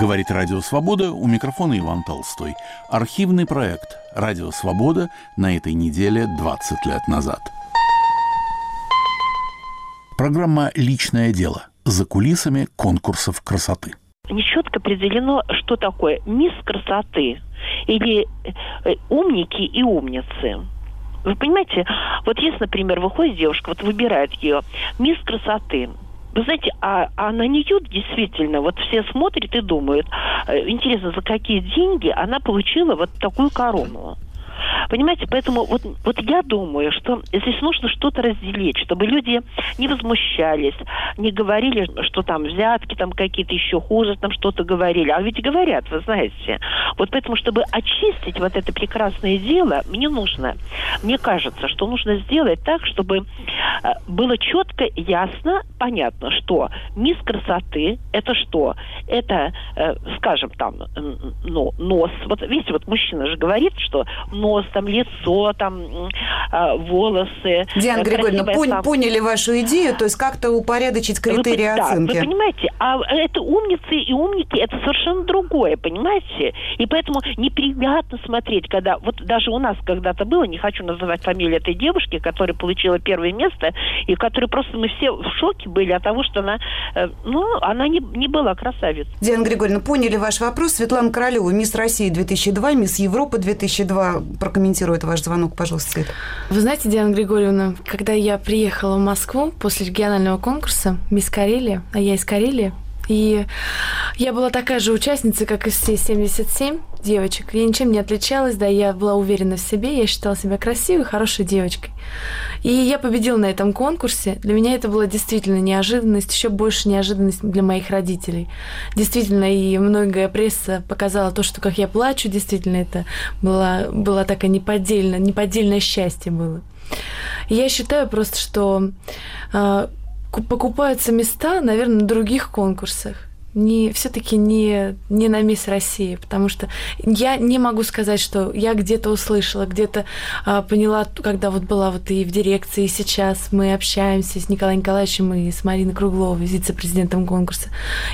Говорит Радио Свобода, у микрофона Иван Толстой. Архивный проект «Радио Свобода» на этой неделе 20 лет назад. Программа «Личное дело» за кулисами конкурсов красоты. Нечетко определено, что такое мисс красоты или э, умники и умницы. Вы понимаете, вот если, например, выходит девушка, вот выбирает ее, мисс красоты, вы знаете, а, а на нее действительно вот все смотрят и думают, э, интересно, за какие деньги она получила вот такую корону. Понимаете, поэтому вот, вот я думаю, что здесь нужно что-то разделить, чтобы люди не возмущались, не говорили, что там взятки там какие-то еще хуже, там что-то говорили. А ведь говорят, вы знаете. Вот поэтому, чтобы очистить вот это прекрасное дело, мне нужно, мне кажется, что нужно сделать так, чтобы э, было четко, ясно, понятно, что мисс красоты – это что? Это, э, скажем, там, ну, нос. Вот видите, вот мужчина же говорит, что нос, там, лицо, там, э, волосы. Диана Григорьевна, пон- поняли вашу идею, то есть как-то упорядочить критерии вы, оценки. Да, вы понимаете, а это умницы и умники, это совершенно другое, понимаете? И поэтому неприятно смотреть, когда, вот даже у нас когда-то было, не хочу называть фамилию этой девушки, которая получила первое место, и которой просто мы все в шоке были от того, что она, э, ну, она не, не была красавицей. Диана Григорьевна, поняли ваш вопрос. Светлана Королева, мисс России 2002, мисс Европы 2002, прокомментирует ваш звонок, пожалуйста, Свет. Вы знаете, Диана Григорьевна, когда я приехала в Москву после регионального конкурса «Мисс Карелия», а я из Карелии, и я была такая же участница, как и все 77 девочек. Я ничем не отличалась, да, я была уверена в себе, я считала себя красивой, хорошей девочкой. И я победила на этом конкурсе. Для меня это была действительно неожиданность, еще больше неожиданность для моих родителей. Действительно, и многое пресса показала то, что как я плачу, действительно, это было, было такое неподдельное, неподдельное счастье было. И я считаю просто, что э, покупаются места, наверное, на других конкурсах не все-таки не, не на Мисс России, потому что я не могу сказать, что я где-то услышала, где-то а, поняла, когда вот была вот и в дирекции, и сейчас мы общаемся с Николаем Николаевичем и с Мариной Кругловой, вице-президентом конкурса.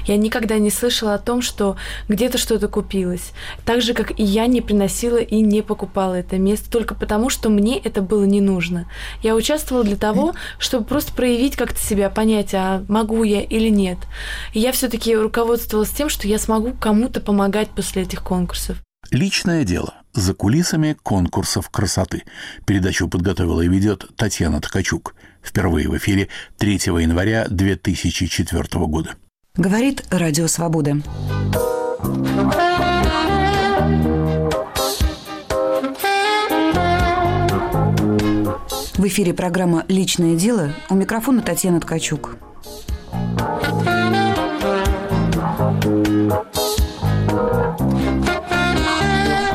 Я никогда не слышала о том, что где-то что-то купилось. Так же, как и я не приносила и не покупала это место, только потому, что мне это было не нужно. Я участвовала для того, чтобы просто проявить как-то себя, понять, а могу я или нет. И я все-таки руководствовалась тем, что я смогу кому-то помогать после этих конкурсов. Личное дело. За кулисами конкурсов красоты. Передачу подготовила и ведет Татьяна Ткачук. Впервые в эфире 3 января 2004 года. Говорит Радио Свобода. В эфире программа «Личное дело». У микрофона Татьяна Ткачук.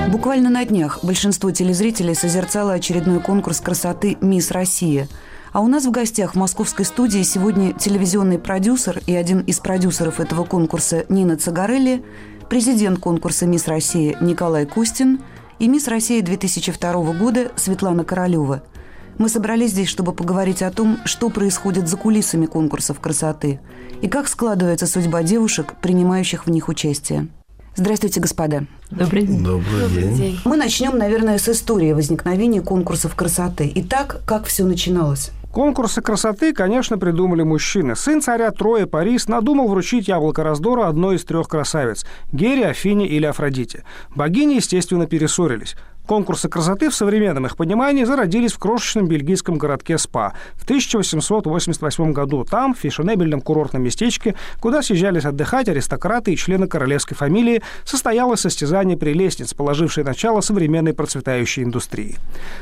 Буквально на днях большинство телезрителей созерцало очередной конкурс красоты «Мисс Россия». А у нас в гостях в московской студии сегодня телевизионный продюсер и один из продюсеров этого конкурса Нина Цагарелли, президент конкурса «Мисс Россия» Николай Кустин и «Мисс Россия» 2002 года Светлана Королева. Мы собрались здесь, чтобы поговорить о том, что происходит за кулисами конкурсов красоты и как складывается судьба девушек, принимающих в них участие. Здравствуйте, господа. Добрый день. Добрый, день. Мы начнем, наверное, с истории возникновения конкурсов красоты. Итак, как все начиналось? Конкурсы красоты, конечно, придумали мужчины. Сын царя Троя Парис надумал вручить яблоко раздора одной из трех красавиц – Гере, Афине или Афродите. Богини, естественно, перессорились. Конкурсы красоты в современном их понимании зародились в крошечном бельгийском городке Спа в 1888 году. Там, в фешенебельном курортном местечке, куда съезжались отдыхать аристократы и члены королевской фамилии, состоялось состязание прелестниц, положившее начало современной процветающей индустрии.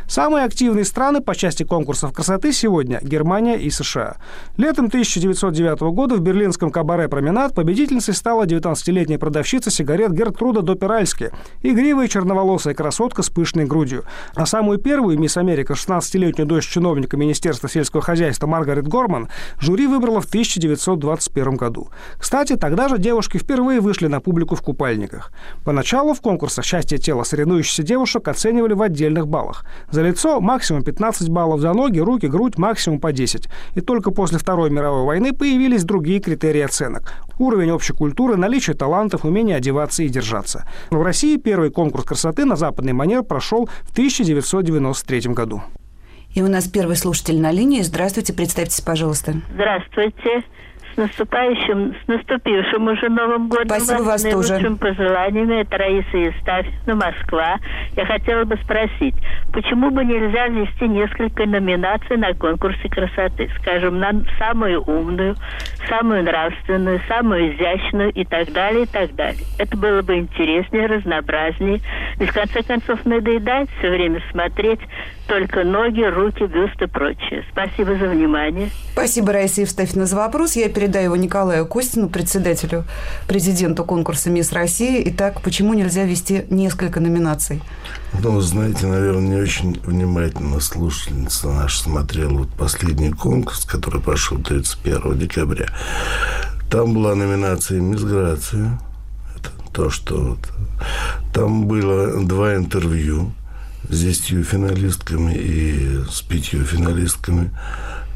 Самые активные страны по части конкурсов красоты сегодня – Германия и США. Летом 1909 года в берлинском кабаре «Променад» победительницей стала 19-летняя продавщица сигарет Гертруда Доперальски, игривая черноволосая красотка с пышной грудью. А самую первую мисс Америка, 16-летнюю дочь чиновника Министерства сельского хозяйства Маргарет Горман, жюри выбрало в 1921 году. Кстати, тогда же девушки впервые вышли на публику в купальниках. Поначалу в конкурсах «Счастье тела» соревнующихся девушек оценивали в отдельных баллах. За лицо максимум 15 баллов, за ноги, руки, грудь максимум по 10. И только после Второй мировой войны появились другие критерии оценок. Уровень общей культуры, наличие талантов, умение одеваться и держаться. В России первый конкурс красоты на западный манер прошел в 1993 году. И у нас первый слушатель на линии. Здравствуйте, представьтесь, пожалуйста. Здравствуйте наступающим, с наступившим уже Новым годом. Спасибо вас, вас тоже. пожеланиями. Это Раиса Евстафьевна, Москва. Я хотела бы спросить, почему бы нельзя ввести несколько номинаций на конкурсе красоты? Скажем, на самую умную, самую нравственную, самую изящную и так далее, и так далее. Это было бы интереснее, разнообразнее. Ведь, в конце концов, надоедает все время смотреть только ноги, руки, бюст и прочее. Спасибо за внимание. Спасибо, Раиса Евстафьевна, за вопрос. Я передаю его Николаю Костину, председателю, президенту конкурса «Мисс России». Итак, почему нельзя вести несколько номинаций? Ну, знаете, наверное, не очень внимательно слушательница наша смотрела вот последний конкурс, который прошел 31 декабря. Там была номинация «Мисс Грация». Это то, что... Вот. Там было два интервью с десятью финалистками и с пятью финалистками.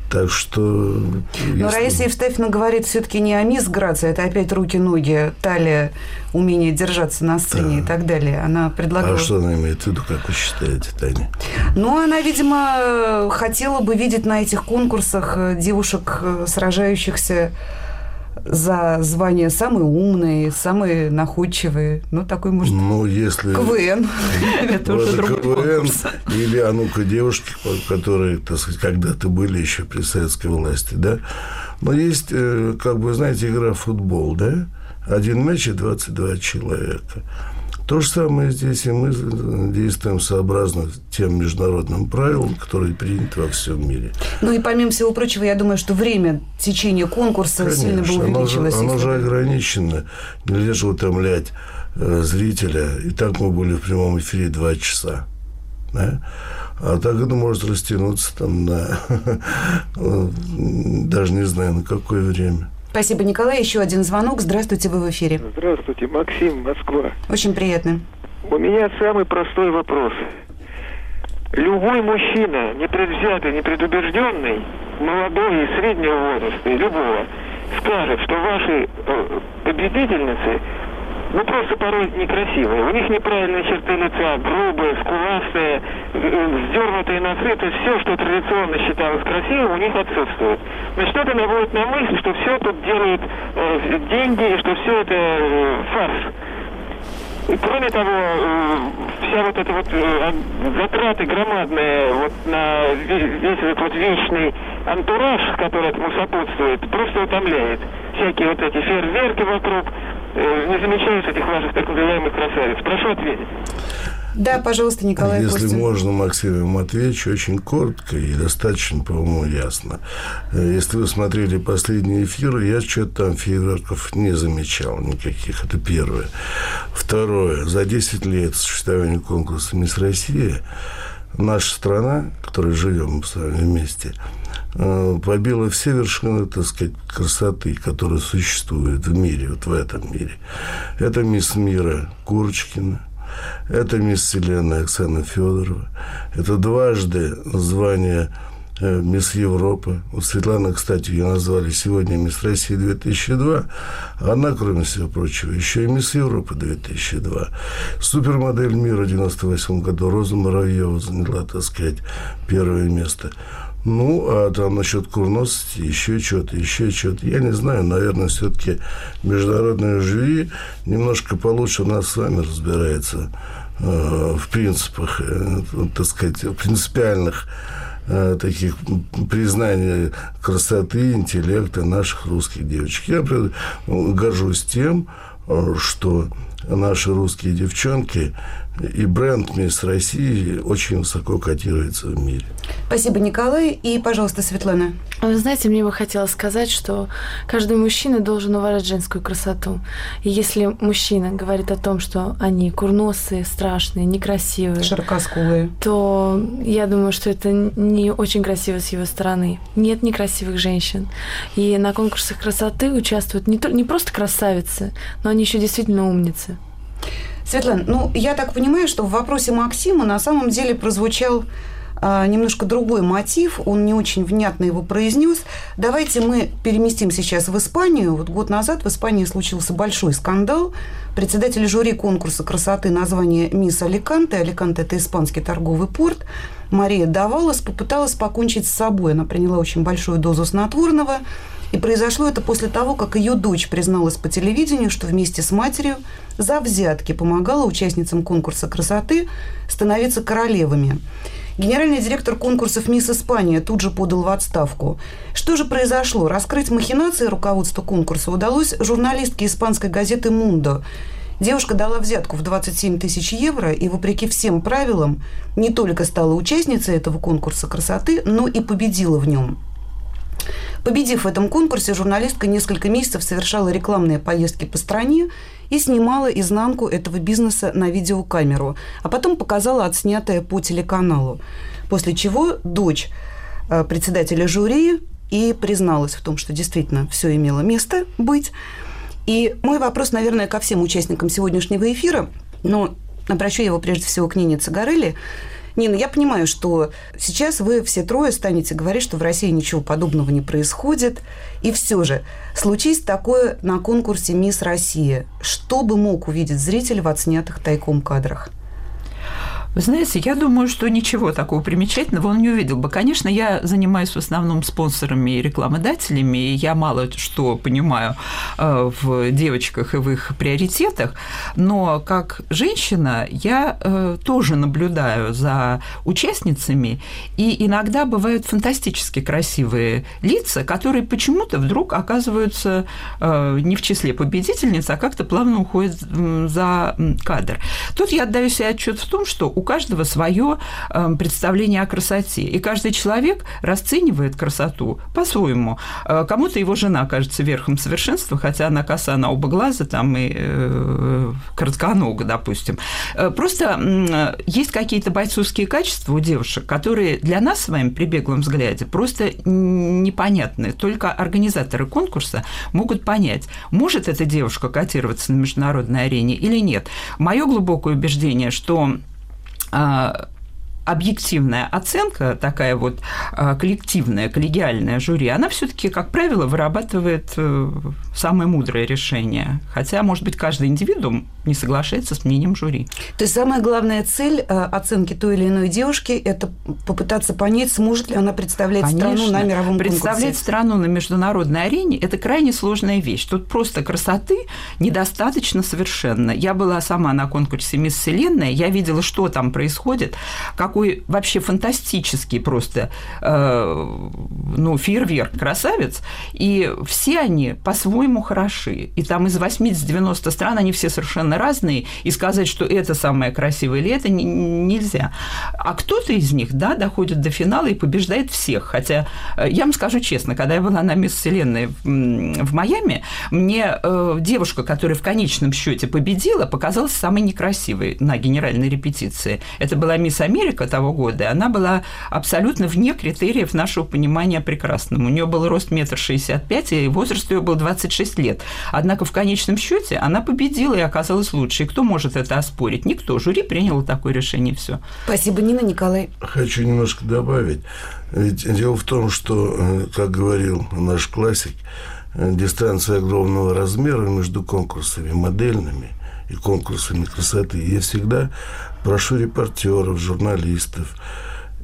Так что... Но если... Раиса Евстафьевна говорит все-таки не о мисс Грации, это опять руки-ноги, талия, умение держаться на сцене да. и так далее. Она предлагала... А что она имеет в виду, как вы считаете, Таня? Ну, она, видимо, хотела бы видеть на этих конкурсах девушек, сражающихся за звание самый умный, самый находчивый. Ну, такой, может, ну, если... КВН. Это уже КВН или, а ну-ка, девушки, которые, так сказать, когда-то были еще при советской власти, да? Но есть, э, как бы, знаете, игра в футбол, да? Один мяч и 22 человека. То же самое здесь, и мы действуем сообразно тем международным правилам, которые приняты во всем мире. Ну и помимо всего прочего, я думаю, что время течения конкурса Конечно, сильно бы увеличилось. Оно, же, оно же ограничено. Нельзя же утомлять э, зрителя. И так мы были в прямом эфире два часа. Да? А так это может растянуться там на даже не знаю на какое время. Спасибо, Николай. Еще один звонок. Здравствуйте, вы в эфире. Здравствуйте, Максим, Москва. Очень приятно. У меня самый простой вопрос. Любой мужчина, непредвзятый, непредубежденный, молодой и среднего возраста, любого, скажет, что ваши э, победительницы ну просто порой некрасивые. У них неправильные черты лица, грубые, скуластые, вздернутые носы, то есть все, что традиционно считалось красивым, у них отсутствует. Значит, это наводит на мысль, что все тут делают э, деньги, и что все это э, фарс. И кроме того, э, вся вот эта вот э, затраты громадные вот на весь этот вот вечный антураж, который этому сопутствует, просто утомляет. Всякие вот эти фейерверки вокруг, не замечаешь этих ваших так называемых красавиц? Прошу ответить. Да, пожалуйста, Николай Если Костин. можно, Максим, им отвечу очень коротко и достаточно, по-моему, ясно. Э, если вы смотрели последние эфиры, я что-то там фейерверков не замечал никаких. Это первое. Второе. За 10 лет существования конкурса «Мисс Россия» наша страна, в которой живем мы с вами вместе, Э, побила все вершины, так сказать, красоты, которые существуют в мире, вот в этом мире. Это мисс мира Курочкина, это мисс Вселенная Оксана Федорова, это дважды звание э, Мисс Европа. Вот Светлана, кстати, ее назвали сегодня Мисс России 2002. Она, кроме всего прочего, еще и Мисс Европа 2002. Супермодель мира в 98 году Роза Муравьева заняла, так сказать, первое место. Ну, а там насчет курносости, еще что-то, еще что-то. Я не знаю, наверное, все-таки международное жюри немножко получше нас с вами разбирается э, в принципах, э, так сказать, принципиальных э, таких признаний красоты, интеллекта наших русских девочек. Я горжусь тем, э, что наши русские девчонки и бренд «Мисс России» очень высоко котируется в мире. Спасибо, Николай. И, пожалуйста, Светлана. Вы знаете, мне бы хотелось сказать, что каждый мужчина должен уважать женскую красоту. И если мужчина говорит о том, что они курносые, страшные, некрасивые, широкоскулые, то я думаю, что это не очень красиво с его стороны. Нет некрасивых женщин. И на конкурсах красоты участвуют не, то, не просто красавицы, но они еще действительно умницы. Светлана, ну, я так понимаю, что в вопросе Максима на самом деле прозвучал а, немножко другой мотив, он не очень внятно его произнес. Давайте мы переместим сейчас в Испанию. Вот год назад в Испании случился большой скандал. Председатель жюри конкурса красоты название «Мисс Аликанте», Аликанте – это испанский торговый порт, Мария Давалас попыталась покончить с собой. Она приняла очень большую дозу снотворного, и произошло это после того, как ее дочь призналась по телевидению, что вместе с матерью за взятки помогала участницам конкурса красоты становиться королевами. Генеральный директор конкурсов «Мисс Испания» тут же подал в отставку. Что же произошло? Раскрыть махинации руководства конкурса удалось журналистке испанской газеты «Мундо». Девушка дала взятку в 27 тысяч евро и, вопреки всем правилам, не только стала участницей этого конкурса красоты, но и победила в нем. Победив в этом конкурсе, журналистка несколько месяцев совершала рекламные поездки по стране и снимала изнанку этого бизнеса на видеокамеру, а потом показала отснятое по телеканалу. После чего дочь э, председателя жюри и призналась в том, что действительно все имело место быть. И мой вопрос, наверное, ко всем участникам сегодняшнего эфира, но обращу его прежде всего к Нине Цагарелли. Нина, я понимаю, что сейчас вы все трое станете говорить, что в России ничего подобного не происходит. И все же, случись такое на конкурсе «Мисс Россия», что бы мог увидеть зритель в отснятых тайком кадрах? Вы знаете, я думаю, что ничего такого примечательного он не увидел бы. Конечно, я занимаюсь в основном спонсорами и рекламодателями, и я мало что понимаю э, в девочках и в их приоритетах, но как женщина я э, тоже наблюдаю за участницами, и иногда бывают фантастически красивые лица, которые почему-то вдруг оказываются э, не в числе победительниц, а как-то плавно уходят за кадр. Тут я отдаю себе отчет в том, что у каждого свое эм, представление о красоте. И каждый человек расценивает красоту по-своему. Э, кому-то его жена кажется верхом совершенства, хотя она коса на оба глаза там и э, коротконога, допустим. Э, просто есть какие-то бойцовские качества у девушек, которые для нас с вами при беглом взгляде просто непонятны. Только организаторы конкурса могут понять, может эта девушка котироваться на международной арене или нет. Мое глубокое убеждение, что а, объективная оценка, такая вот а, коллективная, коллегиальная жюри, она все-таки, как правило, вырабатывает э, самое мудрое решение. Хотя, может быть, каждый индивидуум не соглашается с мнением жюри. То есть самая главная цель э, оценки той или иной девушки – это попытаться понять, сможет ли она представлять Конечно. страну на мировом Представлять конкурсе. страну на международной арене – это крайне сложная вещь. Тут просто красоты недостаточно совершенно. Я была сама на конкурсе «Мисс Вселенная», я видела, что там происходит, как какой вообще фантастический просто э, ну, фейерверк красавец, и все они по-своему хороши. И там из 80-90 стран они все совершенно разные, и сказать, что это самое красивое или это не, нельзя. А кто-то из них, да, доходит до финала и побеждает всех. Хотя, э, я вам скажу честно, когда я была на Мисс Вселенной в, в Майами, мне э, девушка, которая в конечном счете победила, показалась самой некрасивой на генеральной репетиции. Это была Мисс Америка, того года, она была абсолютно вне критериев нашего понимания прекрасным. У нее был рост метр шестьдесят пять, и возраст ее был 26 лет. Однако в конечном счете она победила и оказалась лучше. И кто может это оспорить? Никто. Жюри приняло такое решение, все. Спасибо, Нина Николай. Хочу немножко добавить. Ведь дело в том, что, э, как говорил наш классик, э, дистанция огромного размера между конкурсами модельными и конкурсами красоты. Я всегда прошу репортеров, журналистов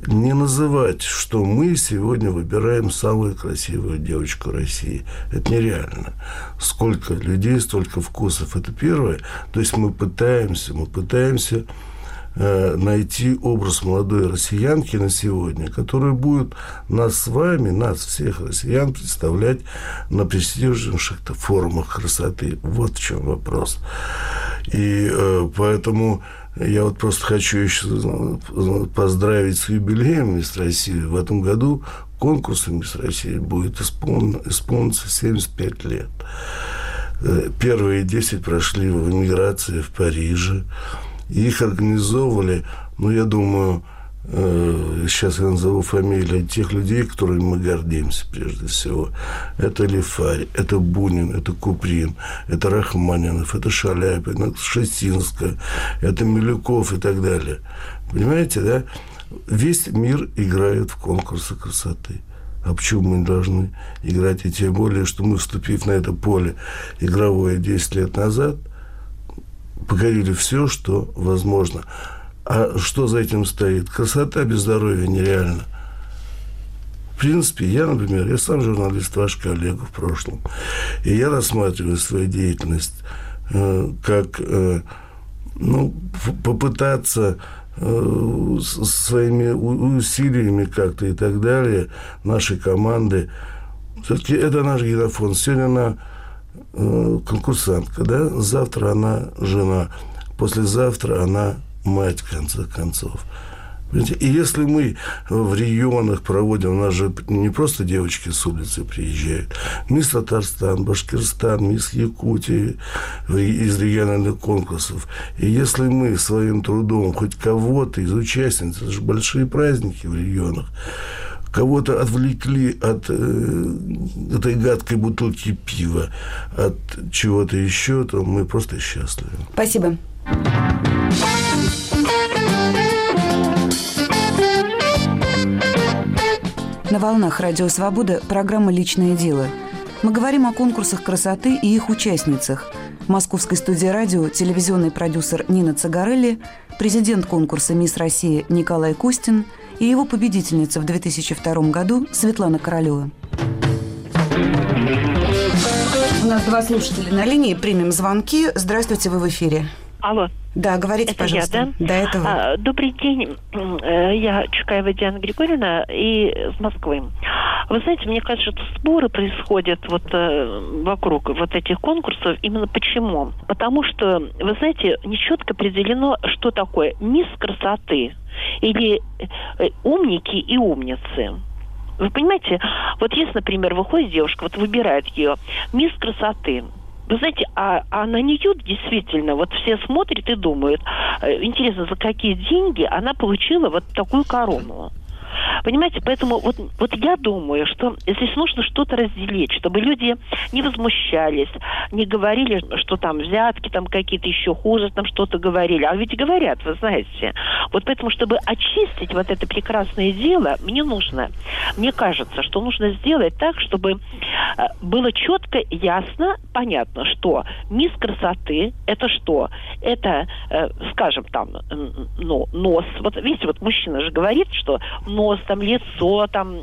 не называть, что мы сегодня выбираем самую красивую девочку России. Это нереально. Сколько людей, столько вкусов. Это первое. То есть мы пытаемся, мы пытаемся найти образ молодой россиянки на сегодня, который будет нас с вами, нас всех россиян представлять на престижнейших форумах красоты. Вот в чем вопрос. И э, поэтому я вот просто хочу еще поздравить с юбилеем Мисс России. В этом году конкурсом Мисс России будет исполнено, исполниться 75 лет. Э, первые 10 прошли в эмиграции в Париже. Их организовывали, ну, я думаю, Э, сейчас я назову фамилии тех людей, которыми мы гордимся прежде всего. Это Лифарь, это Бунин, это Куприн, это Рахманинов, это Шаляпин, это Шестинская, это Милюков и так далее. Понимаете, да? Весь мир играет в конкурсы красоты. А почему мы не должны играть? И тем более, что мы, вступив на это поле игровое 10 лет назад, покорили все, что возможно. А что за этим стоит? Красота без здоровья нереально. В принципе, я, например, я сам журналист, ваш коллега в прошлом. И я рассматриваю свою деятельность э, как э, ну, попытаться э, своими усилиями как-то и так далее нашей команды. Все-таки это наш генофон. Сегодня она э, конкурсантка, да? Завтра она жена. Послезавтра она мать, в конце концов. И если мы в регионах проводим, у нас же не просто девочки с улицы приезжают, мисс Татарстан, Башкирстан, мисс Якутия из региональных конкурсов. И если мы своим трудом хоть кого-то из участниц, это же большие праздники в регионах, кого-то отвлекли от э, этой гадкой бутылки пива, от чего-то еще, то мы просто счастливы. Спасибо. На волнах Радио Свобода программа «Личное дело». Мы говорим о конкурсах красоты и их участницах. В московской студии радио телевизионный продюсер Нина Цагарелли, президент конкурса «Мисс Россия» Николай Костин и его победительница в 2002 году Светлана Королева. У нас два слушателя на линии. Примем звонки. Здравствуйте, вы в эфире. Алло. Да, говорите, Это пожалуйста. я, да? До этого. А, добрый день. Э, Я Чукаева Диана Григорьевна и с Москвы. Вы знаете, мне кажется, что споры происходят вот э, вокруг вот этих конкурсов. Именно почему? Потому что, вы знаете, нечетко определено, что такое мисс красоты или э, умники и умницы. Вы понимаете, вот если, например, выходит девушка, вот выбирает ее, мисс красоты, вы знаете, а, а на нее действительно вот все смотрят и думают, э, интересно, за какие деньги она получила вот такую корону. Понимаете, поэтому вот, вот я думаю, что здесь нужно что-то разделить, чтобы люди не возмущались, не говорили, что там взятки там какие-то еще хуже, там что-то говорили. А ведь говорят, вы знаете. Вот поэтому, чтобы очистить вот это прекрасное дело, мне нужно, мне кажется, что нужно сделать так, чтобы э, было четко, ясно, понятно, что мисс красоты это что? Это, э, скажем, там, ну, нос. Вот видите, вот мужчина же говорит, что нос, там, лицо, там,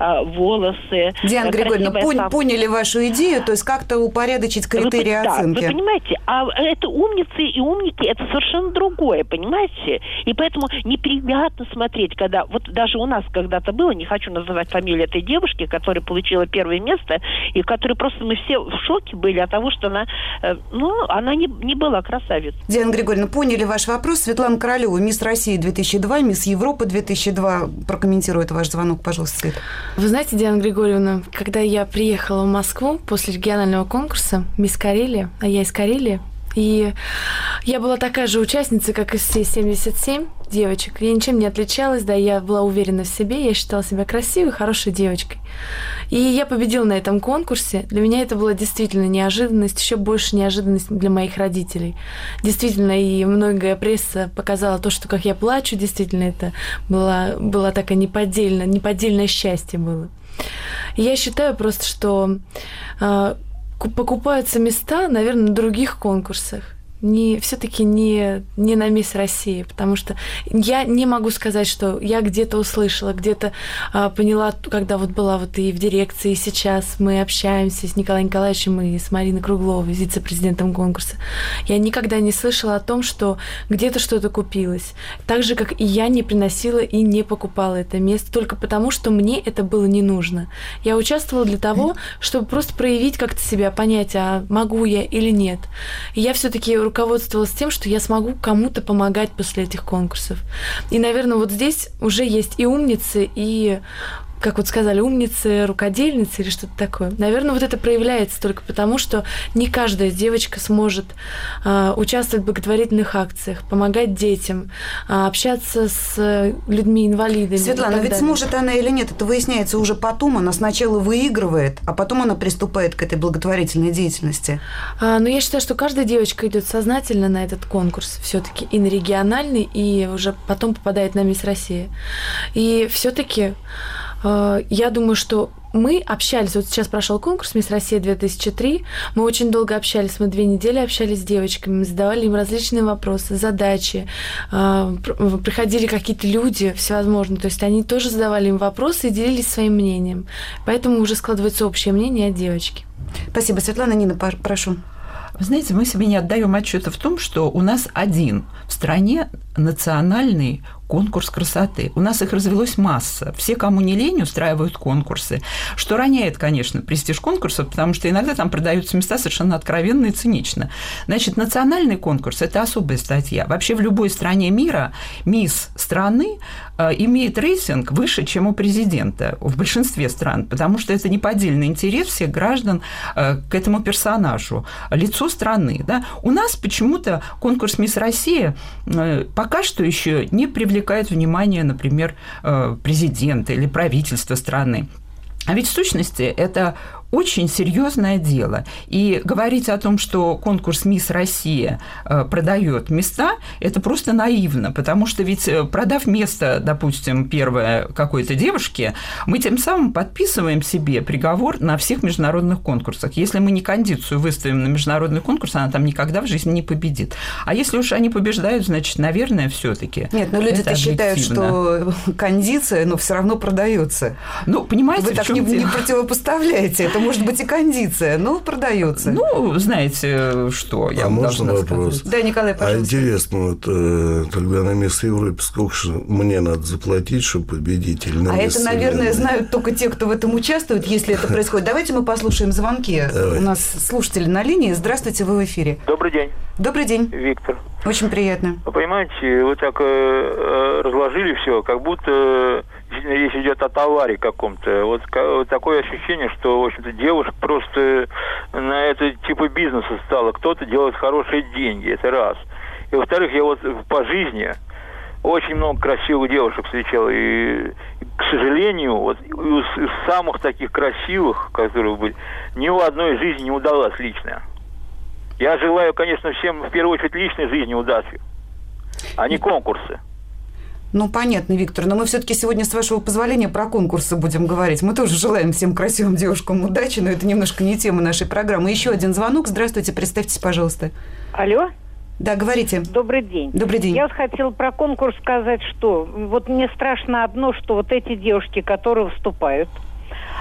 э, волосы. Диана э, Григорьевна, пон- поняли вашу идею, то есть как-то упорядочить критерии вы, да, оценки. вы понимаете, а это умницы и умники, это совершенно другое, понимаете? И поэтому неприятно смотреть, когда... Вот даже у нас когда-то было, не хочу называть фамилию этой девушки, которая получила первое место, и которой просто мы все в шоке были от того, что она... э, ну, она не, не была красавицей. Диана Григорьевна, поняли ваш вопрос. Светлана Королева, мисс России 2002, мисс Европы 2002. Прокомментирует ваш звонок, пожалуйста, Свет. Вы знаете, Диана Григорьевна, когда я приехала в Москву после регионального конкурса «Мисс Карелия», а я из Карелии, и я была такая же участница, как и все 77 девочек. Я ничем не отличалась, да, я была уверена в себе, я считала себя красивой, хорошей девочкой. И я победила на этом конкурсе. Для меня это была действительно неожиданность, еще больше неожиданность для моих родителей. Действительно, и многое пресса показала то, что как я плачу, действительно, это было, было такое неподдельное, неподдельное счастье было. И я считаю просто, что ку- покупаются места, наверное, на других конкурсах. Не, все-таки не, не на Мисс России, потому что я не могу сказать, что я где-то услышала, где-то а, поняла, когда вот была вот и в дирекции, и сейчас мы общаемся с Николаем Николаевичем и с Мариной Кругловой, вице-президентом конкурса. Я никогда не слышала о том, что где-то что-то купилось. Так же, как и я не приносила и не покупала это место, только потому, что мне это было не нужно. Я участвовала для того, чтобы просто проявить как-то себя, понять, а могу я или нет. И я все-таки руководствовалась тем, что я смогу кому-то помогать после этих конкурсов. И, наверное, вот здесь уже есть и умницы, и как вот сказали, умницы, рукодельницы или что-то такое. Наверное, вот это проявляется только потому, что не каждая девочка сможет э, участвовать в благотворительных акциях, помогать детям, э, общаться с людьми-инвалидами. Светлана, ведь далее. сможет она или нет, это выясняется уже потом. Она сначала выигрывает, а потом она приступает к этой благотворительной деятельности. А, но я считаю, что каждая девочка идет сознательно на этот конкурс все-таки и на региональный, и уже потом попадает на Мисс Россия. И все-таки э, я думаю, что мы общались, вот сейчас прошел конкурс «Мисс Россия 2003», мы очень долго общались, мы две недели общались с девочками, мы задавали им различные вопросы, задачи, э, приходили какие-то люди всевозможные, то есть они тоже задавали им вопросы и делились своим мнением, поэтому уже складывается общее мнение о девочке. Спасибо, Светлана. Нина, прошу. Вы знаете, мы себе не отдаем отчета в том, что у нас один в стране национальный конкурс красоты. У нас их развелось масса. Все, кому не лень, устраивают конкурсы, что роняет, конечно, престиж конкурсов, потому что иногда там продаются места совершенно откровенно и цинично. Значит, национальный конкурс – это особая статья. Вообще в любой стране мира мисс страны э, имеет рейтинг выше, чем у президента в большинстве стран, потому что это неподдельный интерес всех граждан э, к этому персонажу, лицу страны. Да? У нас почему-то конкурс «Мисс Россия» э, пока что еще не привлекает привлекает внимание, например, э, президента или правительства страны. А ведь в сущности это очень серьезное дело. И говорить о том, что конкурс «Мисс Россия» э, продает места, это просто наивно, потому что ведь э, продав место, допустим, первое какой-то девушке, мы тем самым подписываем себе приговор на всех международных конкурсах. Если мы не кондицию выставим на международный конкурс, она там никогда в жизни не победит. А если уж они побеждают, значит, наверное, все таки Нет, но люди-то считают, что кондиция, но все равно продается. Ну, понимаете, Вы так не, не противопоставляете. Это может быть и кондиция, но продается. Ну, знаете, что я А можно вопрос? Сказать. Да, Николай, пожалуйста. А интересно, вот э, тогда на место Европы сколько же мне надо заплатить, чтобы победить? на а это, наверное, знают только те, кто в этом участвует, если это происходит. Давайте мы послушаем звонки. Давай. У нас слушатели на линии. Здравствуйте, вы в эфире. Добрый день. Добрый день. Виктор. Очень приятно. Вы понимаете, вы так э, э разложили все, как будто речь идет о товаре каком-то. Вот, вот такое ощущение, что, в общем-то, девушек просто на это типа бизнеса стало. Кто-то делает хорошие деньги, это раз. И во-вторых, я вот по жизни очень много красивых девушек встречал. И, и к сожалению, вот из, из самых таких красивых, которые были, ни у одной жизни не удалась личная. Я желаю, конечно, всем в первую очередь личной жизни удачи, а не конкурсы. Ну, понятно, Виктор, но мы все-таки сегодня, с вашего позволения, про конкурсы будем говорить. Мы тоже желаем всем красивым девушкам удачи, но это немножко не тема нашей программы. Еще один звонок. Здравствуйте, представьтесь, пожалуйста. Алло. Да, говорите. Добрый день. Добрый день. Я вот хотела про конкурс сказать, что вот мне страшно одно, что вот эти девушки, которые выступают,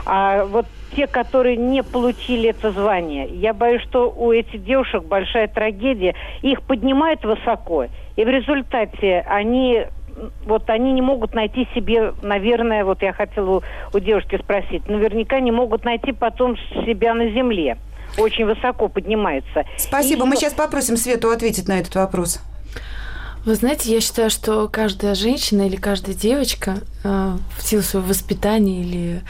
а вот те, которые не получили это звание, я боюсь, что у этих девушек большая трагедия. Их поднимают высоко, и в результате они вот они не могут найти себе, наверное, вот я хотела у, у девушки спросить, наверняка не могут найти потом себя на земле. Очень высоко поднимается. Спасибо. И... Мы сейчас попросим Свету ответить на этот вопрос. Вы знаете, я считаю, что каждая женщина или каждая девочка э, в силу своего воспитания или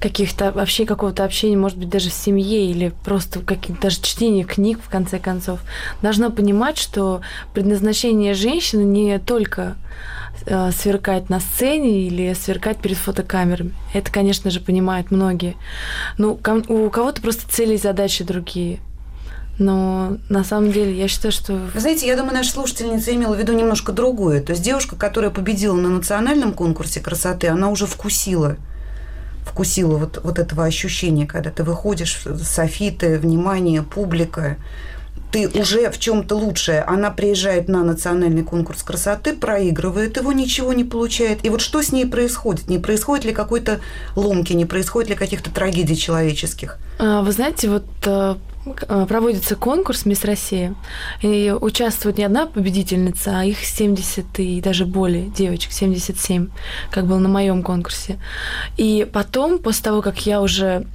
каких-то вообще какого-то общения, может быть, даже в семье или просто каких даже чтения книг, в конце концов, должна понимать, что предназначение женщины не только Э, сверкать на сцене или сверкать перед фотокамерами. Это, конечно же, понимают многие. Ну, у кого-то просто цели и задачи другие. Но на самом деле я считаю, что... Вы знаете, я думаю, наша слушательница имела в виду немножко другое. То есть девушка, которая победила на национальном конкурсе красоты, она уже вкусила вкусила вот, вот этого ощущения, когда ты выходишь, софиты, внимание, публика, ты уже в чем-то лучшая. Она приезжает на национальный конкурс красоты, проигрывает его, ничего не получает. И вот что с ней происходит? Не происходит ли какой-то ломки, не происходит ли каких-то трагедий человеческих? А, вы знаете, вот э, э, проводится конкурс «Мисс Россия», и участвует не одна победительница, а их 70 и даже более девочек, 77, как было на моем конкурсе. И потом, после того, как я уже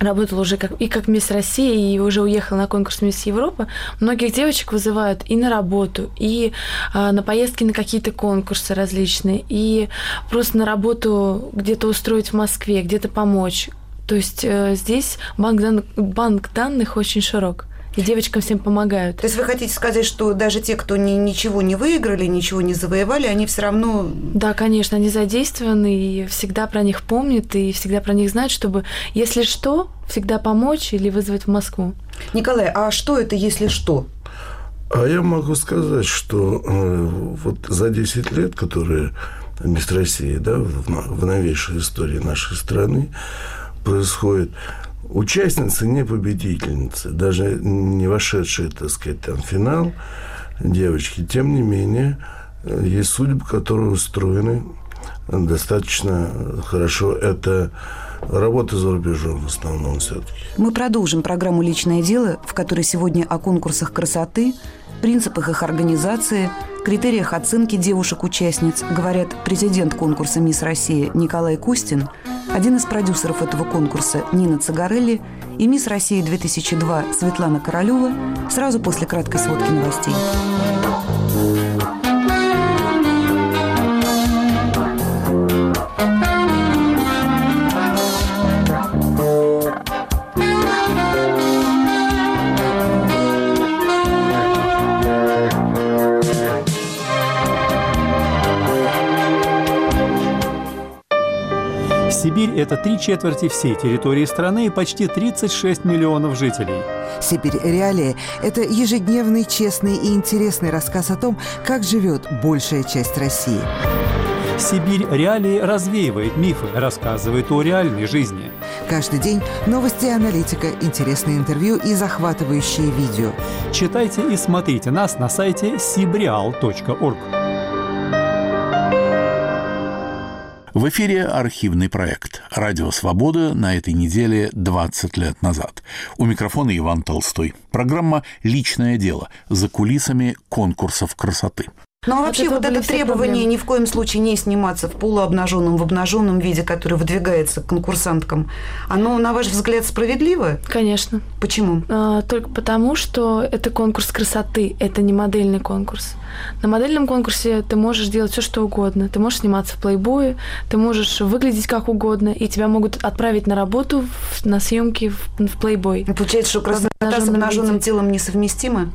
работала уже как, и как мисс России, и уже уехала на конкурс мисс Европа, многих девочек вызывают и на работу, и а, на поездки на какие-то конкурсы различные, и просто на работу где-то устроить в Москве, где-то помочь. То есть э, здесь банк, дан, банк данных очень широк. И девочкам всем помогают. То есть вы хотите сказать, что даже те, кто ни, ничего не выиграли, ничего не завоевали, они все равно... Да, конечно, они задействованы и всегда про них помнят, и всегда про них знают, чтобы, если что, всегда помочь или вызвать в Москву. Николай, а что это, если что? А я могу сказать, что э, вот за 10 лет, которые мисс России, да, в, в новейшей истории нашей страны происходит, участницы не победительницы, даже не вошедшие, так сказать, там, в финал девочки, тем не менее, есть судьбы, которые устроены достаточно хорошо. Это работа за рубежом в основном все-таки. Мы продолжим программу «Личное дело», в которой сегодня о конкурсах красоты, принципах их организации, критериях оценки девушек-участниц говорят президент конкурса «Мисс Россия» Николай Кустин, один из продюсеров этого конкурса Нина Цагарелли и «Мисс Россия-2002» Светлана Королева сразу после краткой сводки новостей. Это три четверти всей территории страны и почти 36 миллионов жителей. Сибирь реалии – это ежедневный, честный и интересный рассказ о том, как живет большая часть России. Сибирь реалии развеивает мифы, рассказывает о реальной жизни. Каждый день новости и аналитика, интересные интервью и захватывающие видео. Читайте и смотрите нас на сайте sibreal.org. В эфире архивный проект «Радио Свобода» на этой неделе 20 лет назад. У микрофона Иван Толстой. Программа «Личное дело» за кулисами конкурсов красоты. Ну а вообще вот это требование ни в коем случае не сниматься в полуобнаженном, в обнаженном виде, который выдвигается конкурсанткам, оно, на ваш взгляд, справедливо? Конечно. Почему? А, только потому, что это конкурс красоты, это не модельный конкурс. На модельном конкурсе ты можешь делать все, что угодно. Ты можешь сниматься в плейбое, ты можешь выглядеть как угодно, и тебя могут отправить на работу, в, на съемки в, в плейбой. Получается, что красота с обнаженным телом несовместима?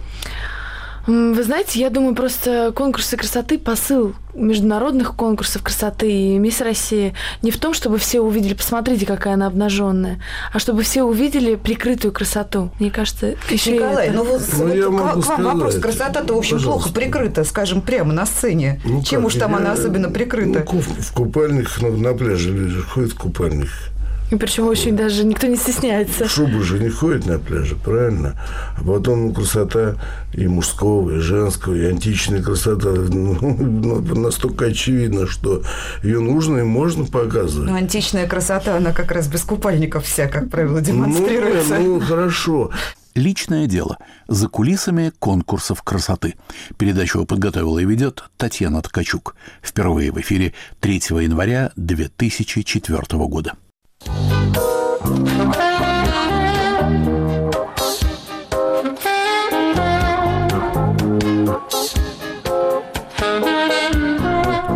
Вы знаете, я думаю, просто конкурсы красоты, посыл международных конкурсов красоты и Мисс Россия не в том, чтобы все увидели, посмотрите, какая она обнаженная, а чтобы все увидели прикрытую красоту. Мне кажется, еще Николай, это. ну вот, Ну, вот я к, могу к вам сказать. вопрос. Красота-то, в общем, Пожалуйста. плохо прикрыта, скажем, прямо на сцене. Ну Чем как, уж там я- она особенно прикрыта? Ну, в купальниках на, на пляже люди же ходят в купальниках. И причем очень даже никто не стесняется. Шубы же не ходят на пляже, правильно? А потом ну, красота и мужского, и женского, и античная красота ну, ну, настолько очевидна, что ее нужно и можно показывать. Ну, античная красота, она как раз без купальников вся, как правило, Ну, демонстрируется. ну, хорошо. Личное дело за кулисами конкурсов красоты. Передачу подготовила и ведет Татьяна Ткачук. Впервые в эфире 3 января 2004 года.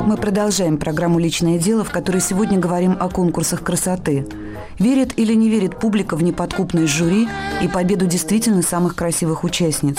Мы продолжаем программу «Личное дело», в которой сегодня говорим о конкурсах красоты. Верит или не верит публика в неподкупность жюри и победу действительно самых красивых участниц?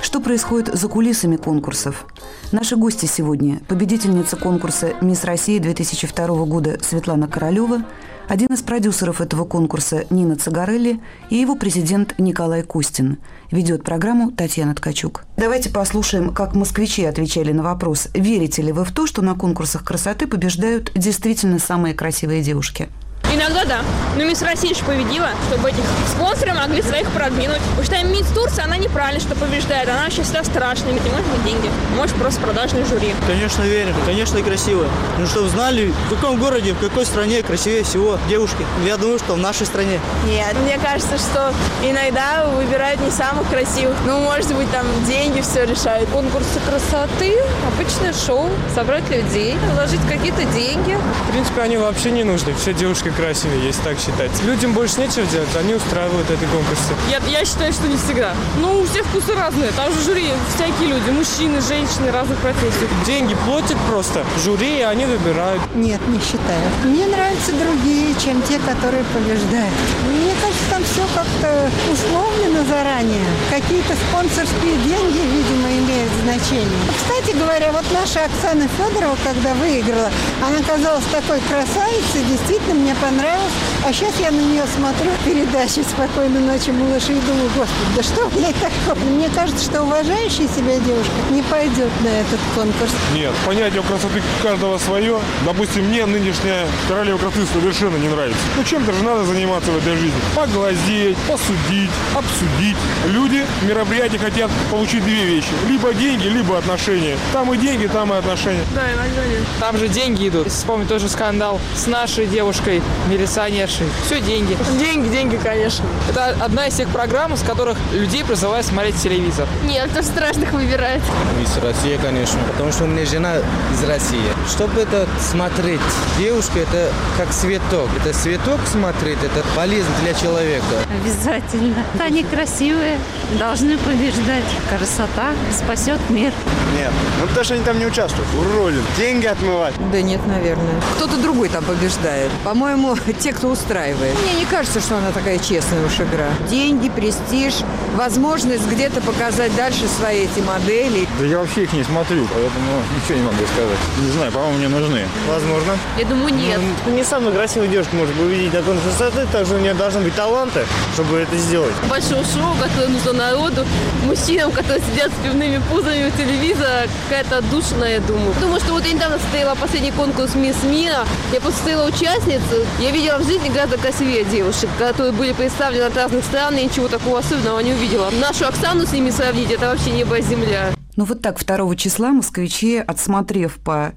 Что происходит за кулисами конкурсов? Наши гости сегодня – победительница конкурса «Мисс Россия-2002 года» Светлана Королева, один из продюсеров этого конкурса Нина Цагарелли и его президент Николай Кустин. Ведет программу Татьяна Ткачук. Давайте послушаем, как москвичи отвечали на вопрос, верите ли вы в то, что на конкурсах красоты побеждают действительно самые красивые девушки. Иногда да. Но мисс Россия же победила, чтобы этих спонсоры могли своих продвинуть. Потому что мисс Турция, она неправильно, что побеждает. Она вообще всегда страшная, ведь не может быть деньги. Может просто продажный жюри. Конечно, верим. Конечно, и красивые. Ну, чтобы знали, в каком городе, в какой стране красивее всего девушки. Я думаю, что в нашей стране. Нет, мне кажется, что иногда выбирают не самых красивых. Ну, может быть, там деньги все решают. Конкурсы красоты, обычное шоу, собрать людей, вложить какие-то деньги. В принципе, они вообще не нужны. Все девушки красивее, если так считать. Людям больше нечего делать, они устраивают эти конкурсы. Я, я считаю, что не всегда. Ну, у всех вкусы разные. Там же жюри всякие люди, мужчины, женщины, разных профессий. Деньги платят просто жюри, и они выбирают. Нет, не считаю. Мне нравятся другие, чем те, которые побеждают. Мне кажется, там все как-то условлено заранее. Какие-то спонсорские деньги, видимо, имеют значение. Кстати говоря, вот наша Оксана Федорова, когда выиграла, она казалась такой красавицей, действительно мне понравилось. А сейчас я на нее смотрю передачи «Спокойной ночи, малыши» и думаю, господи, да что я такое? Мне кажется, что уважающая себя девушка не пойдет на этот конкурс. Нет, понятие красоты каждого свое. Допустим, мне нынешняя королева красоты совершенно не нравится. Ну, чем-то же надо заниматься в этой жизни. Поглазеть, посудить, обсудить. Люди в мероприятии хотят получить две вещи. Либо деньги, либо отношения. Там и деньги, там и отношения. Да, иногда нет. Там же деньги идут. Вспомни тоже скандал с нашей девушкой, милиционершей. Все деньги. Деньги, деньги, конечно. Это одна из тех программ, с которых людей призывают смотреть телевизор. Нет, кто страшных выбирает. Мисс Россия, конечно. Потому что у меня жена из России. Чтобы это смотреть, девушка это как цветок. Это цветок смотреть, это полезно для человека. Обязательно. Они красивые, должны побеждать. Красота спасет мир. Нет, ну потому что они там не участвуют. Уродин. Деньги отмывать. Да нет, наверное. Кто-то другой там побеждает. По-моему, те, кто устраивает. Мне не кажется, что она такая честная уж игра. Деньги, престиж, возможность где-то показать дальше свои эти модели. Да я вообще их не смотрю, поэтому ничего не могу сказать. Не знаю, по-моему, мне нужны. Возможно. Я думаю, нет. Ну, не самая красивая девушка может увидеть на конкурсе красоты, также у нее должны быть таланты, чтобы это сделать. Большое шоу, которое нужно народу, мужчинам, которые сидят с пивными пузами у телевизора, какая-то отдушина, я думаю. Думаю, что вот я недавно состояла последний конкурс «Мисс Мира», я просто стояла участниц, я видела в жизни гораздо красивее девушек, которые были представлены от разных стран, и ничего такого особенного не увидела. Нашу Оксану с ними сравнить, это вообще небо и земля. Ну вот так 2 числа москвичи, отсмотрев по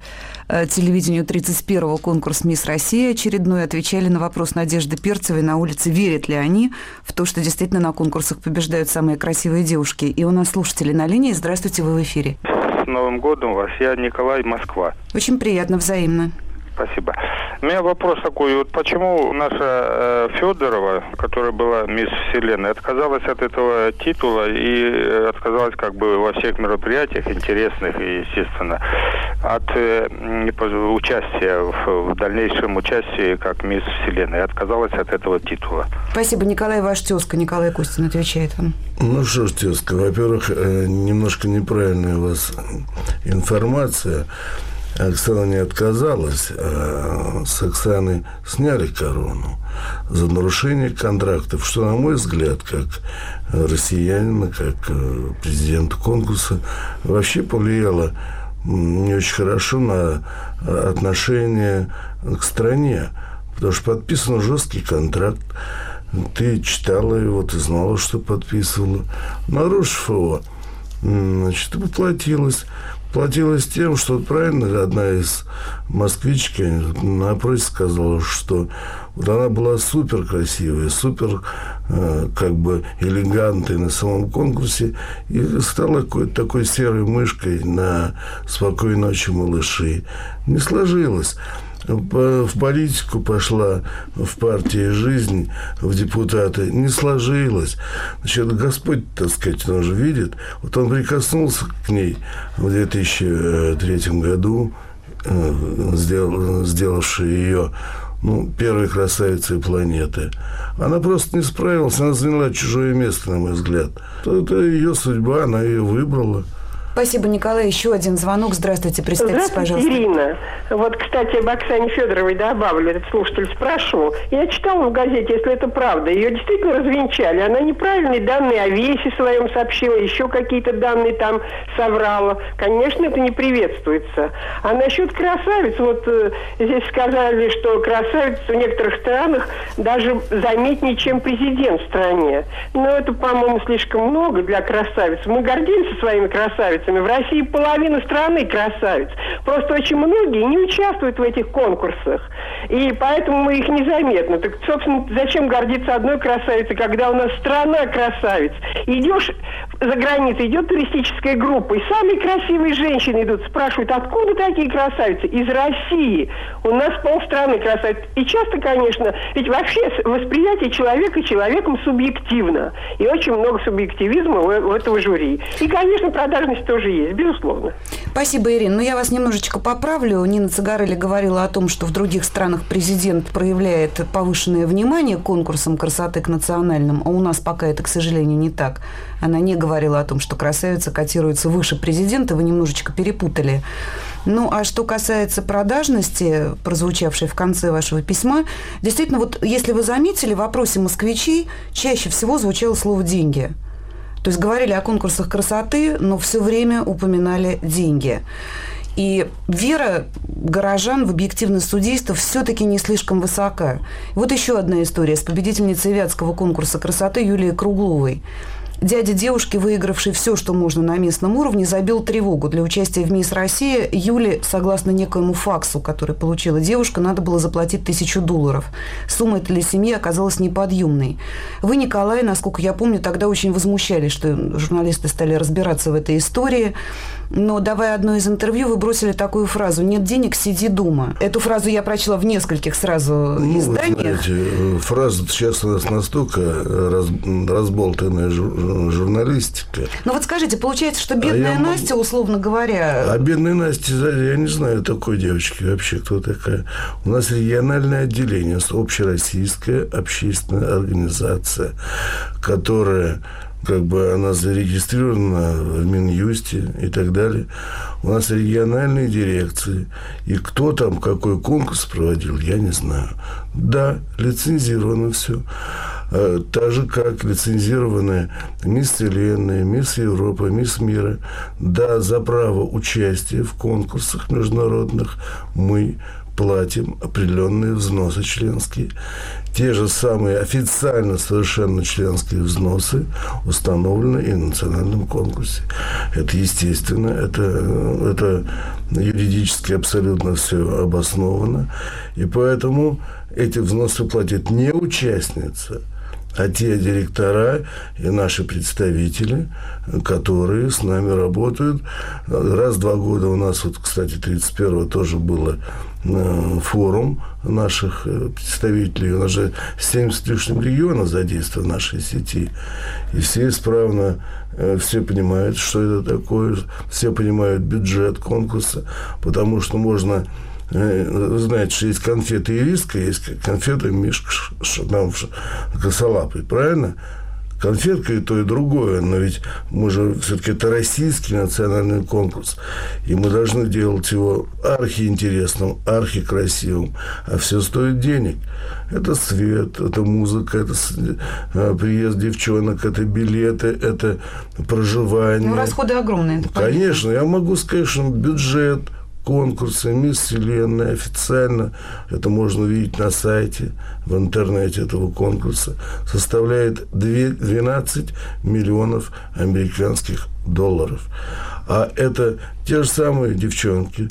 э, телевидению 31-го конкурс «Мисс Россия» очередной, отвечали на вопрос Надежды Перцевой на улице, верят ли они в то, что действительно на конкурсах побеждают самые красивые девушки. И у нас слушатели на линии. Здравствуйте, вы в эфире. С Новым годом вас. Я Николай, Москва. Очень приятно, взаимно. Спасибо. У меня вопрос такой. Вот почему наша э, Федорова, которая была мисс Вселенной, отказалась от этого титула и э, отказалась как бы во всех мероприятиях интересных и, естественно, от э, участия в, в дальнейшем участии как мисс Вселенной. Отказалась от этого титула. Спасибо, Николай, ваш тезка. Николай Костин отвечает вам. Ну что ж, тезка, во-первых, немножко неправильная у вас информация. Оксана не отказалась, а с Оксаны сняли корону за нарушение контрактов, что, на мой взгляд, как россиянина, как э, президента конкурса, вообще повлияло не очень хорошо на отношение к стране, потому что подписан жесткий контракт, ты читала его, ты знала, что подписывала. Нарушив его, значит, поплатилась платилось тем, что правильно одна из москвички напротив сказала, что вот она была супер красивая, супер э, как бы элегантной на самом конкурсе и стала какой-то такой серой мышкой на «Спокойной ночи, малыши». Не сложилось в политику пошла, в партии жизнь, в депутаты, не сложилось. Значит, Господь, так сказать, он же видит. Вот он прикоснулся к ней в 2003 году, э, сделал, сделавший ее ну, первой красавицей планеты. Она просто не справилась, она заняла чужое место, на мой взгляд. Это ее судьба, она ее выбрала. Спасибо, Николай. Еще один звонок. Здравствуйте, представьтесь, Здравствуйте, пожалуйста. Ирина. Вот, кстати, об Оксане Федоровой добавлю. Этот слушатель спрашивал. Я читала в газете, если это правда. Ее действительно развенчали. Она неправильные данные о весе своем сообщила, еще какие-то данные там соврала. Конечно, это не приветствуется. А насчет красавиц, вот э, здесь сказали, что красавиц в некоторых странах даже заметнее, чем президент в стране. Но это, по-моему, слишком много для красавиц. Мы гордимся своими красавицами. В России половина страны красавиц. Просто очень многие не участвуют в этих конкурсах. И поэтому мы их незаметно. Так, собственно, зачем гордиться одной красавицей, когда у нас страна красавиц? Идешь за границей идет туристическая группа, и самые красивые женщины идут, спрашивают, откуда такие красавицы? Из России. У нас полстраны красавиц. И часто, конечно, ведь вообще восприятие человека человеком субъективно. И очень много субъективизма у, у этого жюри. И, конечно, продажность тоже есть, безусловно. Спасибо, Ирина. Но я вас немножечко поправлю. Нина Цигарелли говорила о том, что в других странах президент проявляет повышенное внимание конкурсам красоты к национальным, а у нас пока это, к сожалению, не так. Она не говорила о том, что красавица котируется выше президента, вы немножечко перепутали. Ну, а что касается продажности, прозвучавшей в конце вашего письма, действительно, вот если вы заметили, в вопросе москвичей чаще всего звучало слово «деньги». То есть говорили о конкурсах красоты, но все время упоминали деньги. И вера горожан в объективность судейства все-таки не слишком высока. Вот еще одна история с победительницей Вятского конкурса красоты Юлией Кругловой. Дядя девушки, выигравший все, что можно на местном уровне, забил тревогу. Для участия в «Мисс Россия» Юле, согласно некоему факсу, который получила девушка, надо было заплатить тысячу долларов. Сумма эта для семьи оказалась неподъемной. Вы, Николай, насколько я помню, тогда очень возмущались, что журналисты стали разбираться в этой истории. Но давая одно из интервью, вы бросили такую фразу «нет денег, сиди дома». Эту фразу я прочла в нескольких сразу ну, изданиях. знаете, фраза сейчас у нас настолько раз, разболтанная журналистика. Ну вот скажите, получается, что бедная а Настя, условно говоря... А бедная Настя, я не знаю такой девочки вообще, кто такая. У нас региональное отделение, общероссийская общественная организация, которая как бы она зарегистрирована в Минюсте и так далее. У нас региональные дирекции. И кто там какой конкурс проводил, я не знаю. Да, лицензировано все. А, так же, как лицензированная Мисс Вселенная, Мисс Европа, Мисс Мира. Да, за право участия в конкурсах международных мы платим определенные взносы членские. Те же самые официально совершенно членские взносы установлены и в национальном конкурсе. Это естественно, это, это юридически абсолютно все обосновано. И поэтому эти взносы платит не участница – а те директора и наши представители, которые с нами работают. Раз в два года у нас, вот, кстати, 31-го тоже было э, форум наших э, представителей. У нас же 70 лишним регионов задействовано в нашей сети. И все исправно, э, все понимают, что это такое, все понимают бюджет конкурса, потому что можно Э, знаете, что есть конфеты ириска, есть конфеты мишка, там, косолапый, правильно? Конфетка и то, и другое, но ведь мы же все-таки это российский национальный конкурс, и мы должны делать его архиинтересным, архикрасивым, а все стоит денег. Это свет, это музыка, это э, приезд девчонок, это билеты, это проживание. Ну, расходы огромные. Конечно, я могу сказать, что бюджет – конкурсы «Мисс Вселенная» официально, это можно увидеть на сайте, в интернете этого конкурса, составляет 12 миллионов американских долларов. А это те же самые девчонки,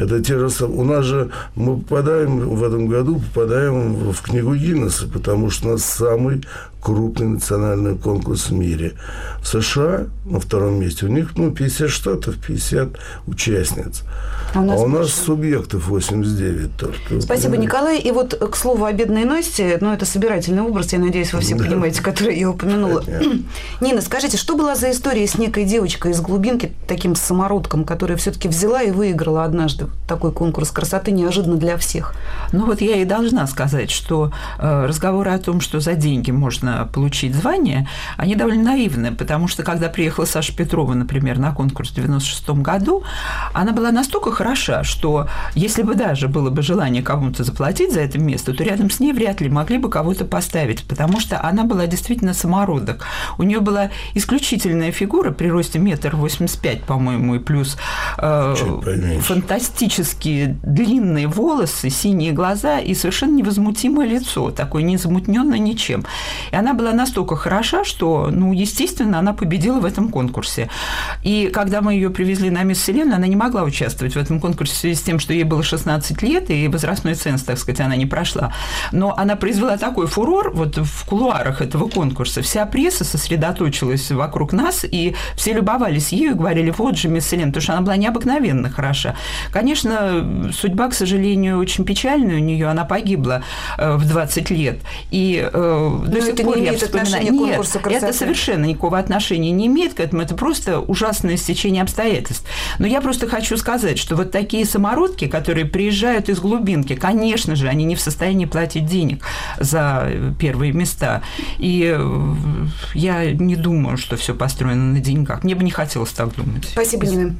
это те же самые... У нас же мы попадаем в этом году попадаем в книгу Гиннесса, потому что у нас самый крупный национальный конкурс в мире. В США на втором месте у них ну, 50 штатов, 50 участниц. А у нас, а у нас субъектов 89 только. Спасибо, да. Николай. И вот, к слову, о бедной Насте, ну, это собирательный образ, я надеюсь, вы все да. понимаете, который я упомянула. Нина, скажите, что была за история с некой девочкой из глубинки, таким самородком, которая все-таки взяла и выиграла однажды такой конкурс красоты неожиданно для всех? Ну, вот я и должна сказать, что э, разговоры о том, что за деньги можно получить звание, они довольно наивны, потому что, когда приехала Саша Петрова, например, на конкурс в 96 году, она была настолько хороша, что если бы даже было бы желание кому-то заплатить за это место, то рядом с ней вряд ли могли бы кого-то поставить, потому что она была действительно самородок. У нее была исключительная фигура при росте метр восемьдесят пять, по-моему, и плюс э, фантаст... фантастически длинные волосы, синие глаза и совершенно невозмутимое лицо, такое незамутненное ничем. И она была настолько хороша, что, ну, естественно, она победила в этом конкурсе. И когда мы ее привезли на Мисс Вселенную, она не могла участвовать в этом конкурсе в связи с тем, что ей было 16 лет, и возрастной ценз, так сказать, она не прошла. Но она произвела такой фурор вот в кулуарах этого конкурса. Вся пресса сосредоточилась вокруг нас, и все любовались ею и говорили, вот же Мисс Вселенная, потому что она была необыкновенно хороша. Конечно, судьба, к сожалению, очень печальная у нее, она погибла э, в 20 лет. И э, до сих это пор не я имеет вспоминаю. отношения к Нет, красоты. это совершенно никакого отношения не имеет к этому. Это просто ужасное стечение обстоятельств. Но я просто хочу сказать, что вот такие самородки, которые приезжают из глубинки, конечно же, они не в состоянии платить денег за первые места. И э, я не думаю, что все построено на деньгах. Мне бы не хотелось так думать. Спасибо, Нина.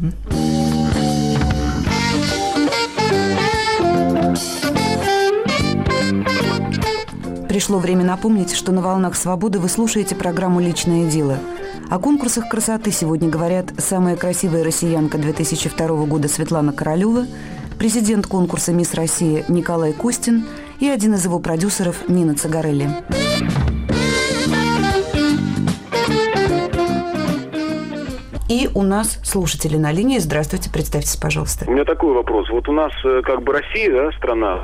Пришло время напомнить, что на «Волнах свободы» вы слушаете программу «Личное дело». О конкурсах красоты сегодня говорят самая красивая россиянка 2002 года Светлана Королева, президент конкурса «Мисс Россия» Николай Костин и один из его продюсеров Нина Цагарелли. И у нас слушатели на линии. Здравствуйте, представьтесь, пожалуйста. У меня такой вопрос. Вот у нас э, как бы Россия, да, страна,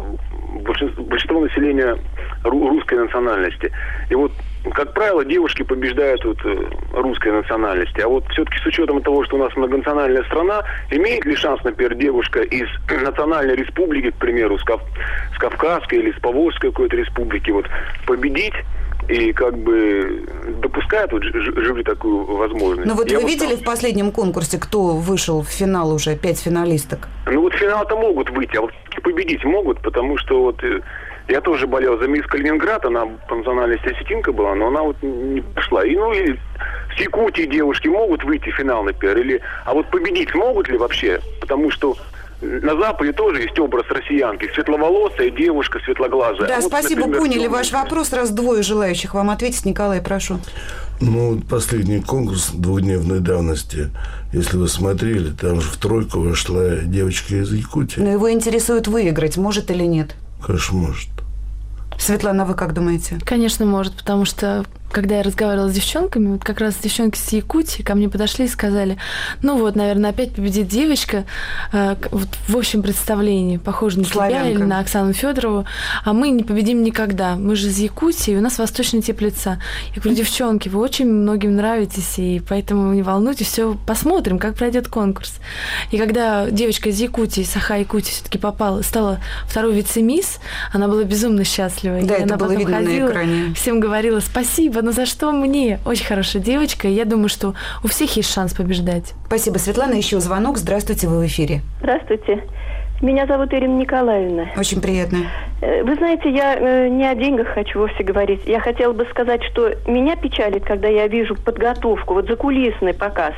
большинство, большинство населения русской национальности. И вот, как правило, девушки побеждают вот, э, русской национальности. А вот все-таки с учетом того, что у нас многонациональная страна, имеет ли шанс, например, девушка из национальной республики, к примеру, с, Кав- с Кавказской или с Поволжской какой-то республики, вот, победить и как бы допускает вот, ж- ж- живли такую возможность? Ну вот Я вы видели в последнем конкурсе, кто вышел в финал уже, пять финалисток? Ну вот в финал-то могут выйти, а вот победить могут, потому что вот э, я тоже болел за мисс Калининград, она по национальности осетинка была, но она вот не пошла. И ну и с Якутии девушки могут выйти в финал, например, или а вот победить могут ли вообще? Потому что на Западе тоже есть образ россиянки, светловолосая девушка, светлоглазая. Да, А вот, спасибо, например, поняли ваш вопрос. Раз двое желающих вам ответить, Николай, прошу. Ну, вот последний конкурс двухдневной давности, если вы смотрели, там же в тройку вошла девочка из Якутии. Но его интересует выиграть, может или нет. Конечно, может. Светлана, вы как думаете? Конечно, может, потому что когда я разговаривала с девчонками, вот как раз девчонки с Якутии ко мне подошли и сказали, ну вот, наверное, опять победит девочка э, вот в общем представлении, похожа на тебя Славянка. или на Оксану Федорову, а мы не победим никогда. Мы же из Якутии, и у нас восточный тип лица. Я говорю, девчонки, вы очень многим нравитесь, и поэтому не волнуйтесь, все посмотрим, как пройдет конкурс. И когда девочка из Якутии, Саха Якутии, все-таки попала, стала второй вице-мисс, она была безумно счастлива. Да, и это она было потом видно на ходила, экране. всем говорила спасибо, но за что мне? Очень хорошая девочка, и я думаю, что у всех есть шанс побеждать. Спасибо, Светлана. Еще звонок. Здравствуйте, вы в эфире. Здравствуйте. Меня зовут Ирина Николаевна. Очень приятно. Э, Вы знаете, я э, не о деньгах хочу вовсе говорить. Я хотела бы сказать, что меня печалит, когда я вижу подготовку, вот закулисный показ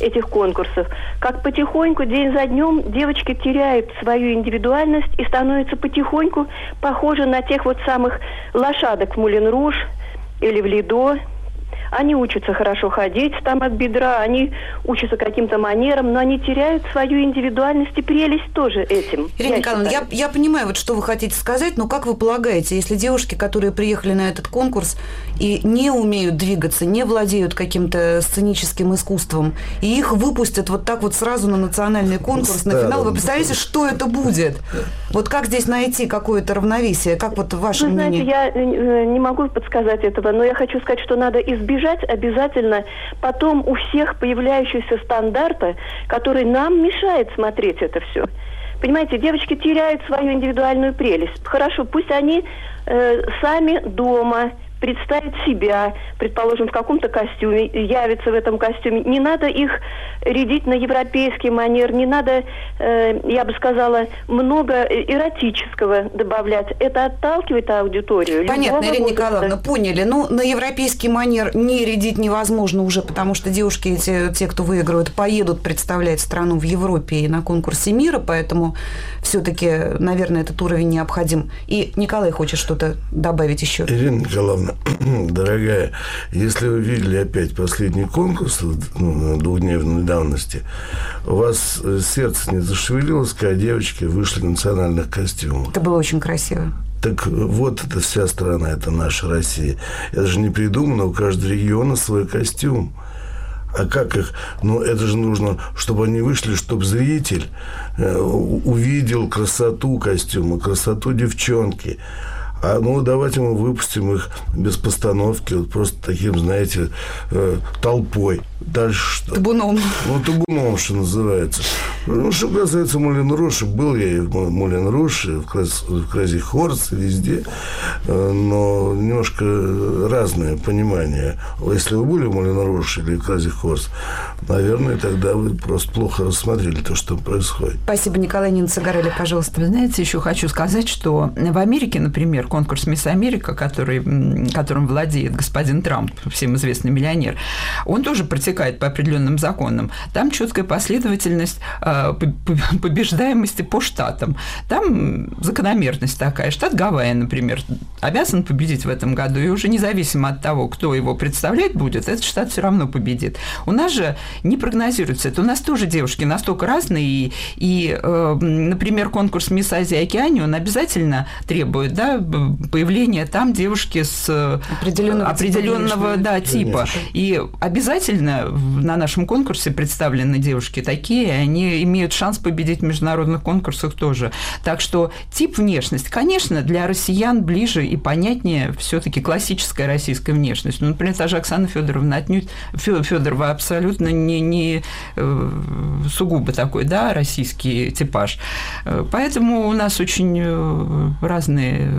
этих конкурсов. Как потихоньку, день за днем, девочки теряют свою индивидуальность и становятся потихоньку похожи на тех вот самых лошадок в Мулен Руж или в Лидо. Они учатся хорошо ходить там от бедра, они учатся каким-то манерам, но они теряют свою индивидуальность и прелесть тоже этим. Ирина я Николаевна, я, считаю. я понимаю, вот что вы хотите сказать, но как вы полагаете, если девушки, которые приехали на этот конкурс и не умеют двигаться, не владеют каким-то сценическим искусством, и их выпустят вот так вот сразу на национальный конкурс, на финал, вы представляете, что это будет? Вот как здесь найти какое-то равновесие? Как вот ваше Вы знаете, мнение? я э, не могу подсказать этого, но я хочу сказать, что надо избежать обязательно потом у всех появляющегося стандарта, который нам мешает смотреть это все. Понимаете, девочки теряют свою индивидуальную прелесть. Хорошо, пусть они э, сами дома представят себя, предположим, в каком-то костюме, явятся в этом костюме. Не надо их рядить на европейский манер, не надо, э, я бы сказала, много эротического добавлять. Это отталкивает аудиторию. Понятно, Ирина возраста. Николаевна, поняли. Ну, на европейский манер не рядить невозможно уже, потому что девушки, эти, те, кто выигрывают, поедут представлять страну в Европе и на конкурсе мира, поэтому все-таки, наверное, этот уровень необходим. И Николай хочет что-то добавить еще. Ирина Николаевна, Дорогая, если вы видели опять последний конкурс ну, двухдневной давности, у вас э, сердце не зашевелилось, когда девочки вышли в национальных костюмах. Это было очень красиво. Так вот это вся страна, это наша Россия. Это же не придумано, у каждого региона свой костюм. А как их? Ну, это же нужно, чтобы они вышли, чтобы зритель э, увидел красоту костюма, красоту девчонки. А ну давайте мы выпустим их без постановки, вот просто таким, знаете, э, толпой. Дальше что? Табуном. Ну, табуном, что называется. Ну, что касается Мулин Руши, был я и в Мулин Руши, в, Краз, в Крази Хорс, везде, э, но немножко разное понимание. Если вы были в Мулин Руши или в Крази Хорс, наверное, тогда вы просто плохо рассмотрели то, что происходит. Спасибо, Николай Нина Цигарелли, пожалуйста. Вы знаете, еще хочу сказать, что в Америке, например, конкурс «Мисс Америка», который, которым владеет господин Трамп, всем известный миллионер, он тоже протекает по определенным законам. Там четкая последовательность э, побеждаемости по штатам. Там закономерность такая. Штат Гавайи, например, обязан победить в этом году, и уже независимо от того, кто его представлять будет, этот штат все равно победит. У нас же не прогнозируется это. У нас тоже девушки настолько разные, и, и э, например, конкурс «Мисс Азия Океане», он обязательно требует да, появления там девушки с э, определенного, определенного типа, да, типа. И обязательно на нашем конкурсе представлены девушки такие, они имеют шанс победить в международных конкурсах тоже. Так что тип внешность, конечно, для россиян ближе и понятнее все-таки классическая российская внешность. Ну, например, та же Оксана Федоровна отнюдь Федорова абсолютно не, не э, сугубо такой, да, российский типаж. Э, поэтому у нас очень разные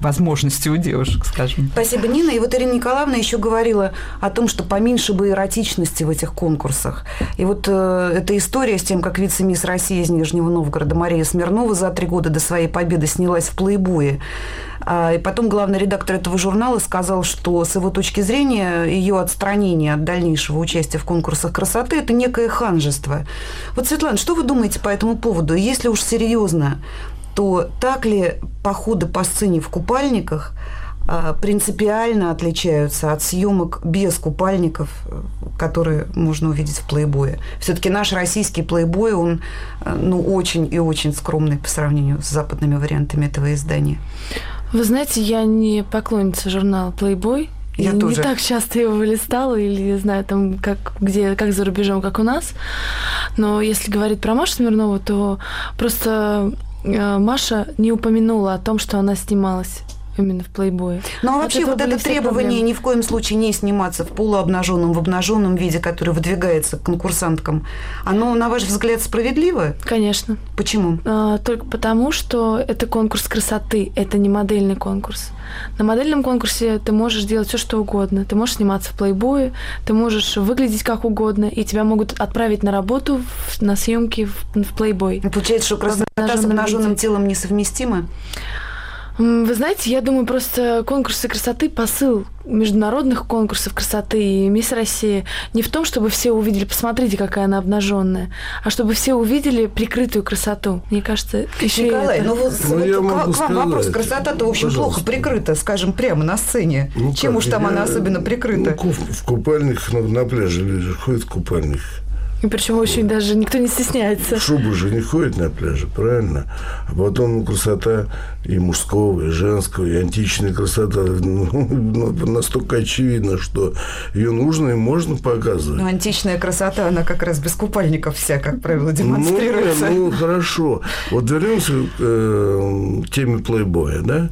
возможности у девушек, скажем. Спасибо, Нина. И вот Ирина Николаевна еще говорила о том, что поменьше бы эротичности в этих конкурсах. И вот э, эта история с тем, как вице-мисс России из Нижнего Новгорода Мария Смирнова за три года до своей победы снялась в плейбое. А, и потом главный редактор этого журнала сказал, что с его точки зрения ее отстранение от дальнейшего участия в конкурсах красоты – это некое ханжество. Вот, Светлана, что вы думаете по этому поводу? Если уж серьезно, то так ли походы по сцене в купальниках а, принципиально отличаются от съемок без купальников, которые можно увидеть в плейбое. Все-таки наш российский плейбой, он ну, очень и очень скромный по сравнению с западными вариантами этого издания. Вы знаете, я не поклонница журнала Playboy. Я не тоже. так часто его листала или не знаю там как где как за рубежом, как у нас. Но если говорить про Машу Смирнову, то просто э, Маша не упомянула о том, что она снималась именно в плейбое. Ну а вообще вот это требование ни в коем случае не сниматься в полуобнаженном, в обнаженном виде, который выдвигается к конкурсанткам, оно, на ваш взгляд, справедливо? Конечно. Почему? А, только потому, что это конкурс красоты, это не модельный конкурс. На модельном конкурсе ты можешь делать все, что угодно. Ты можешь сниматься в плейбое, ты можешь выглядеть как угодно, и тебя могут отправить на работу в, на съемки в, в плейбой. Получается, что красота с обнаженным телом несовместима? Вы знаете, я думаю, просто конкурсы красоты, посыл международных конкурсов красоты и Мисс Россия не в том, чтобы все увидели, посмотрите, какая она обнаженная, а чтобы все увидели прикрытую красоту. Мне кажется, еще Николай, это... ну вот, Ну, вот к, могу к вам вопрос. Красота-то, в общем, Пожалуйста. плохо прикрыта, скажем, прямо на сцене. Ну Чем как, уж там я- она особенно прикрыта? Ну, в купальниках на, на пляже ходят в купальниках. И причем очень даже никто не стесняется. Шубы же не ходят на пляже, правильно? А потом ну, красота и мужского, и женского, и античная красота ну, настолько очевидна, что ее нужно и можно показывать. Ну, античная красота, она как раз без купальников вся, как правило, демонстрируется. Ну, ну, хорошо. Вот вернемся к э, теме плейбоя, да?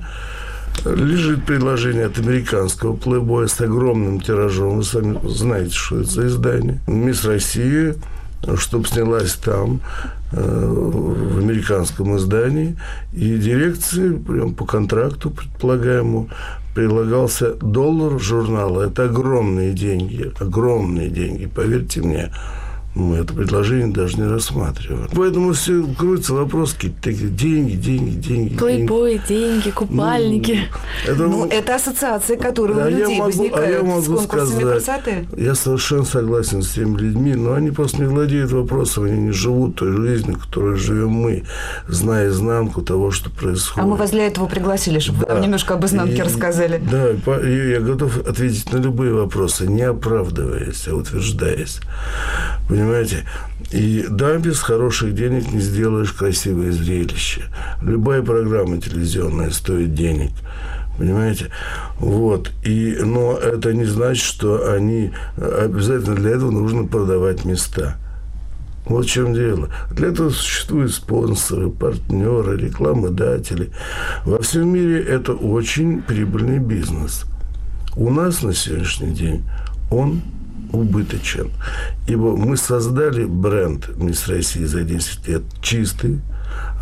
Лежит предложение от американского плейбоя с огромным тиражом. Вы сами знаете, что это за издание. Мисс Россия, чтобы снялась там, э, в американском издании. И дирекции, прям по контракту предполагаемому, прилагался доллар журнала. Это огромные деньги, огромные деньги, поверьте мне. Мы это предложение даже не рассматриваем. Поэтому все крутится вопрос какие-то такие деньги, деньги, деньги. Плейбой, деньги, купальники. Ну, это, ну, это ассоциации, которые а у людей я могу, возникают а я могу с конкурсами сказать, красоты. Я совершенно согласен с теми людьми, но они просто не владеют вопросом, они не живут той жизнью, которой живем мы, зная изнанку того, что происходит. А мы вас для этого пригласили, чтобы да. вы нам немножко об изнанке и, рассказали. Да, я готов ответить на любые вопросы, не оправдываясь, а утверждаясь. Понимаете? И да, без хороших денег не сделаешь красивое зрелище. Любая программа телевизионная стоит денег. Понимаете? Вот. И, но это не значит, что они... Обязательно для этого нужно продавать места. Вот в чем дело. Для этого существуют спонсоры, партнеры, рекламодатели. Во всем мире это очень прибыльный бизнес. У нас на сегодняшний день он убыточен. Ибо мы создали бренд «Мисс России» за 10 лет чистый,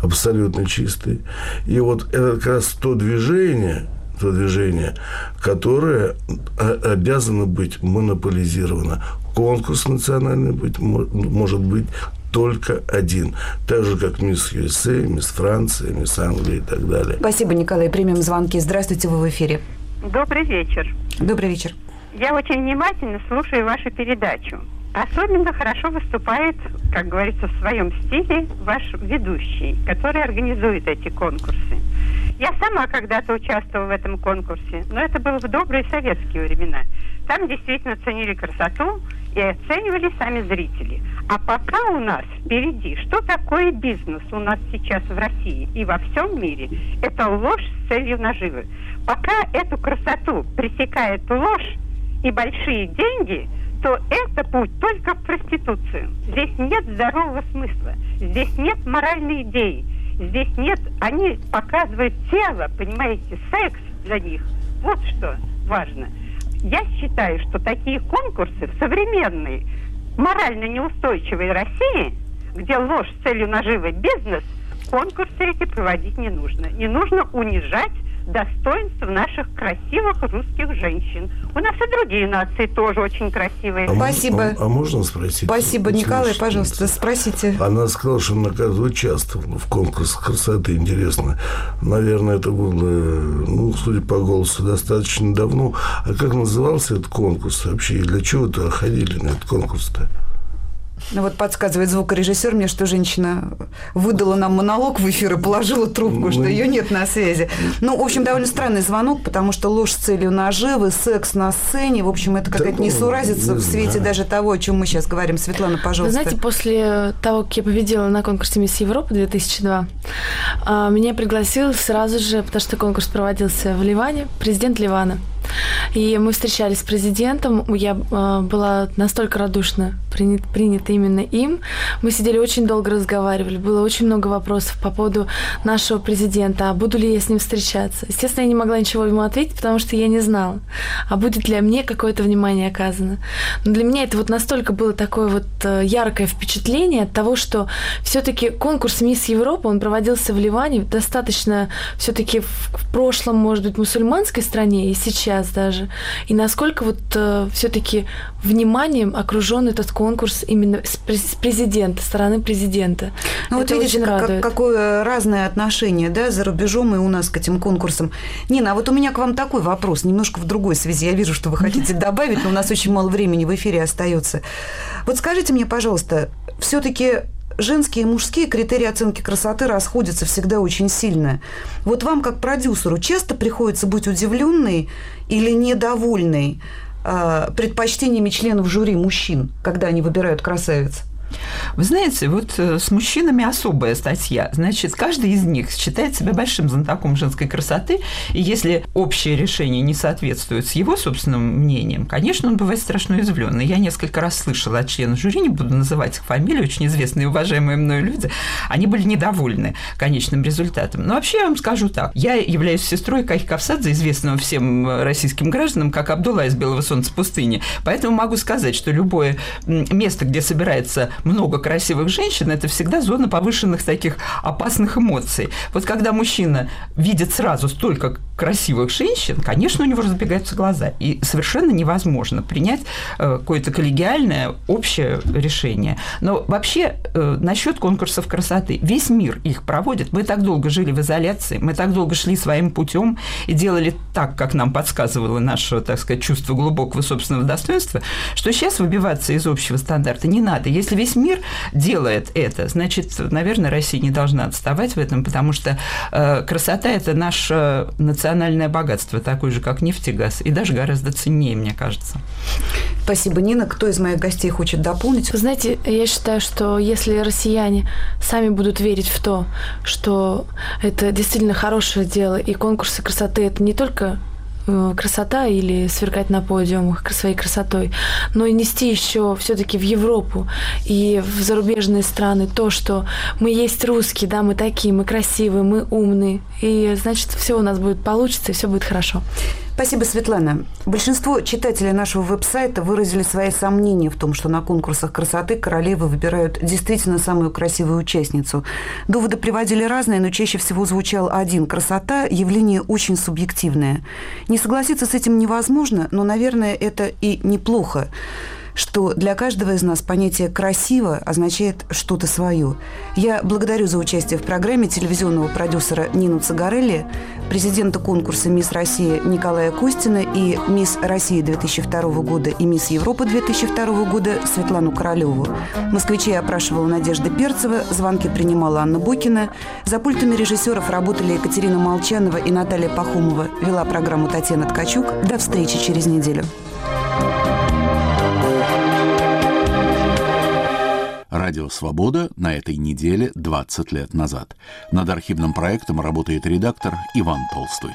абсолютно чистый. И вот это как раз то движение, то движение, которое обязано быть монополизировано. Конкурс национальный быть, может быть только один. Так же, как мисс ЮСА, мисс Франция, мисс Англия и так далее. Спасибо, Николай. Примем звонки. Здравствуйте, вы в эфире. Добрый вечер. Добрый вечер. Я очень внимательно слушаю вашу передачу. Особенно хорошо выступает, как говорится, в своем стиле ваш ведущий, который организует эти конкурсы. Я сама когда-то участвовала в этом конкурсе, но это было в добрые советские времена. Там действительно ценили красоту и оценивали сами зрители. А пока у нас впереди, что такое бизнес у нас сейчас в России и во всем мире, это ложь с целью наживы. Пока эту красоту пресекает ложь, и большие деньги, то это путь только в проституцию. Здесь нет здорового смысла, здесь нет моральной идеи, здесь нет, они показывают тело, понимаете, секс для них. Вот что важно. Я считаю, что такие конкурсы в современной, морально неустойчивой России, где ложь с целью наживы бизнес, конкурсы эти проводить не нужно. Не нужно унижать достоинств наших красивых русских женщин. У нас и другие нации тоже очень красивые. А Спасибо. А, а можно спросить? Спасибо, Николай, пожалуйста, спросите. Она сказала, что она как участвовала в конкурсе красоты. Интересно. Наверное, это было, ну, судя по голосу, достаточно давно. А как назывался этот конкурс вообще? И для чего-то ходили на этот конкурс-то? Ну вот подсказывает звукорежиссер мне, что женщина выдала нам монолог в эфир и положила трубку, ну, что ее нет на связи. Ну, в общем, довольно странный звонок, потому что ложь с целью наживы, секс на сцене, в общем, это какая-то да, несуразица не в свете даже того, о чем мы сейчас говорим. Светлана, пожалуйста. Вы знаете, после того, как я победила на конкурсе «Мисс Европа» 2002, а, меня пригласил сразу же, потому что конкурс проводился в Ливане, президент Ливана. И мы встречались с президентом. Я э, была настолько радушно принят, принята именно им. Мы сидели очень долго разговаривали. Было очень много вопросов по поводу нашего президента. А буду ли я с ним встречаться? Естественно, я не могла ничего ему ответить, потому что я не знала, а будет ли мне какое-то внимание оказано. Но для меня это вот настолько было такое вот э, яркое впечатление от того, что все-таки конкурс Мисс Европа, он проводился в Ливане, достаточно все-таки в прошлом, может быть, мусульманской стране и сейчас сейчас даже. И насколько вот э, все-таки вниманием окружен этот конкурс именно с президента, стороны президента. Ну вот видите, как, какое разное отношение да, за рубежом и у нас к этим конкурсам. Нина, а вот у меня к вам такой вопрос, немножко в другой связи. Я вижу, что вы хотите добавить, но у нас очень мало времени в эфире остается. Вот скажите мне, пожалуйста, все-таки женские и мужские критерии оценки красоты расходятся всегда очень сильно. Вот вам, как продюсеру, часто приходится быть удивленной или недовольной э, предпочтениями членов жюри мужчин, когда они выбирают красавиц? Вы знаете, вот э, с мужчинами особая статья. Значит, каждый из них считает себя большим знатоком женской красоты, и если общее решение не соответствует с его собственным мнением, конечно, он бывает страшно уязвлен. Я несколько раз слышала от членов жюри, не буду называть их фамилии, очень известные и уважаемые мной люди, они были недовольны конечным результатом. Но вообще я вам скажу так. Я являюсь сестрой Кахи Кавсадзе, известного всем российским гражданам, как Абдулла из «Белого солнца пустыни». Поэтому могу сказать, что любое место, где собирается много красивых женщин, это всегда зона повышенных таких опасных эмоций. Вот когда мужчина видит сразу столько красивых женщин, конечно, у него разбегаются глаза. И совершенно невозможно принять э, какое-то коллегиальное общее решение. Но вообще э, насчет конкурсов красоты. Весь мир их проводит. Мы так долго жили в изоляции, мы так долго шли своим путем и делали так, как нам подсказывало наше, так сказать, чувство глубокого собственного достоинства, что сейчас выбиваться из общего стандарта не надо. Если весь мир делает это, значит, наверное, Россия не должна отставать в этом, потому что э, красота – это наше национальное богатство, такое же, как нефть и газ, и даже гораздо ценнее, мне кажется. Спасибо, Нина. Кто из моих гостей хочет дополнить? Вы знаете, я считаю, что если россияне сами будут верить в то, что это действительно хорошее дело, и конкурсы красоты – это не только красота или сверкать на подиумах своей красотой, но и нести еще все-таки в Европу и в зарубежные страны то, что мы есть русские, да, мы такие, мы красивые, мы умные, и значит все у нас будет получится и все будет хорошо. Спасибо, Светлана. Большинство читателей нашего веб-сайта выразили свои сомнения в том, что на конкурсах красоты королевы выбирают действительно самую красивую участницу. Доводы приводили разные, но чаще всего звучал один. Красота – явление очень субъективное. Не согласиться с этим невозможно, но, наверное, это и неплохо что для каждого из нас понятие «красиво» означает что-то свое. Я благодарю за участие в программе телевизионного продюсера Нину Цагарелли, президента конкурса «Мисс Россия» Николая Костина и «Мисс Россия» 2002 года и «Мисс Европа» 2002 года Светлану Королеву. Москвичей опрашивала Надежда Перцева, звонки принимала Анна Бокина. За пультами режиссеров работали Екатерина Молчанова и Наталья Пахомова. Вела программу Татьяна Ткачук. До встречи через неделю. Радио «Свобода» на этой неделе 20 лет назад. Над архивным проектом работает редактор Иван Толстой.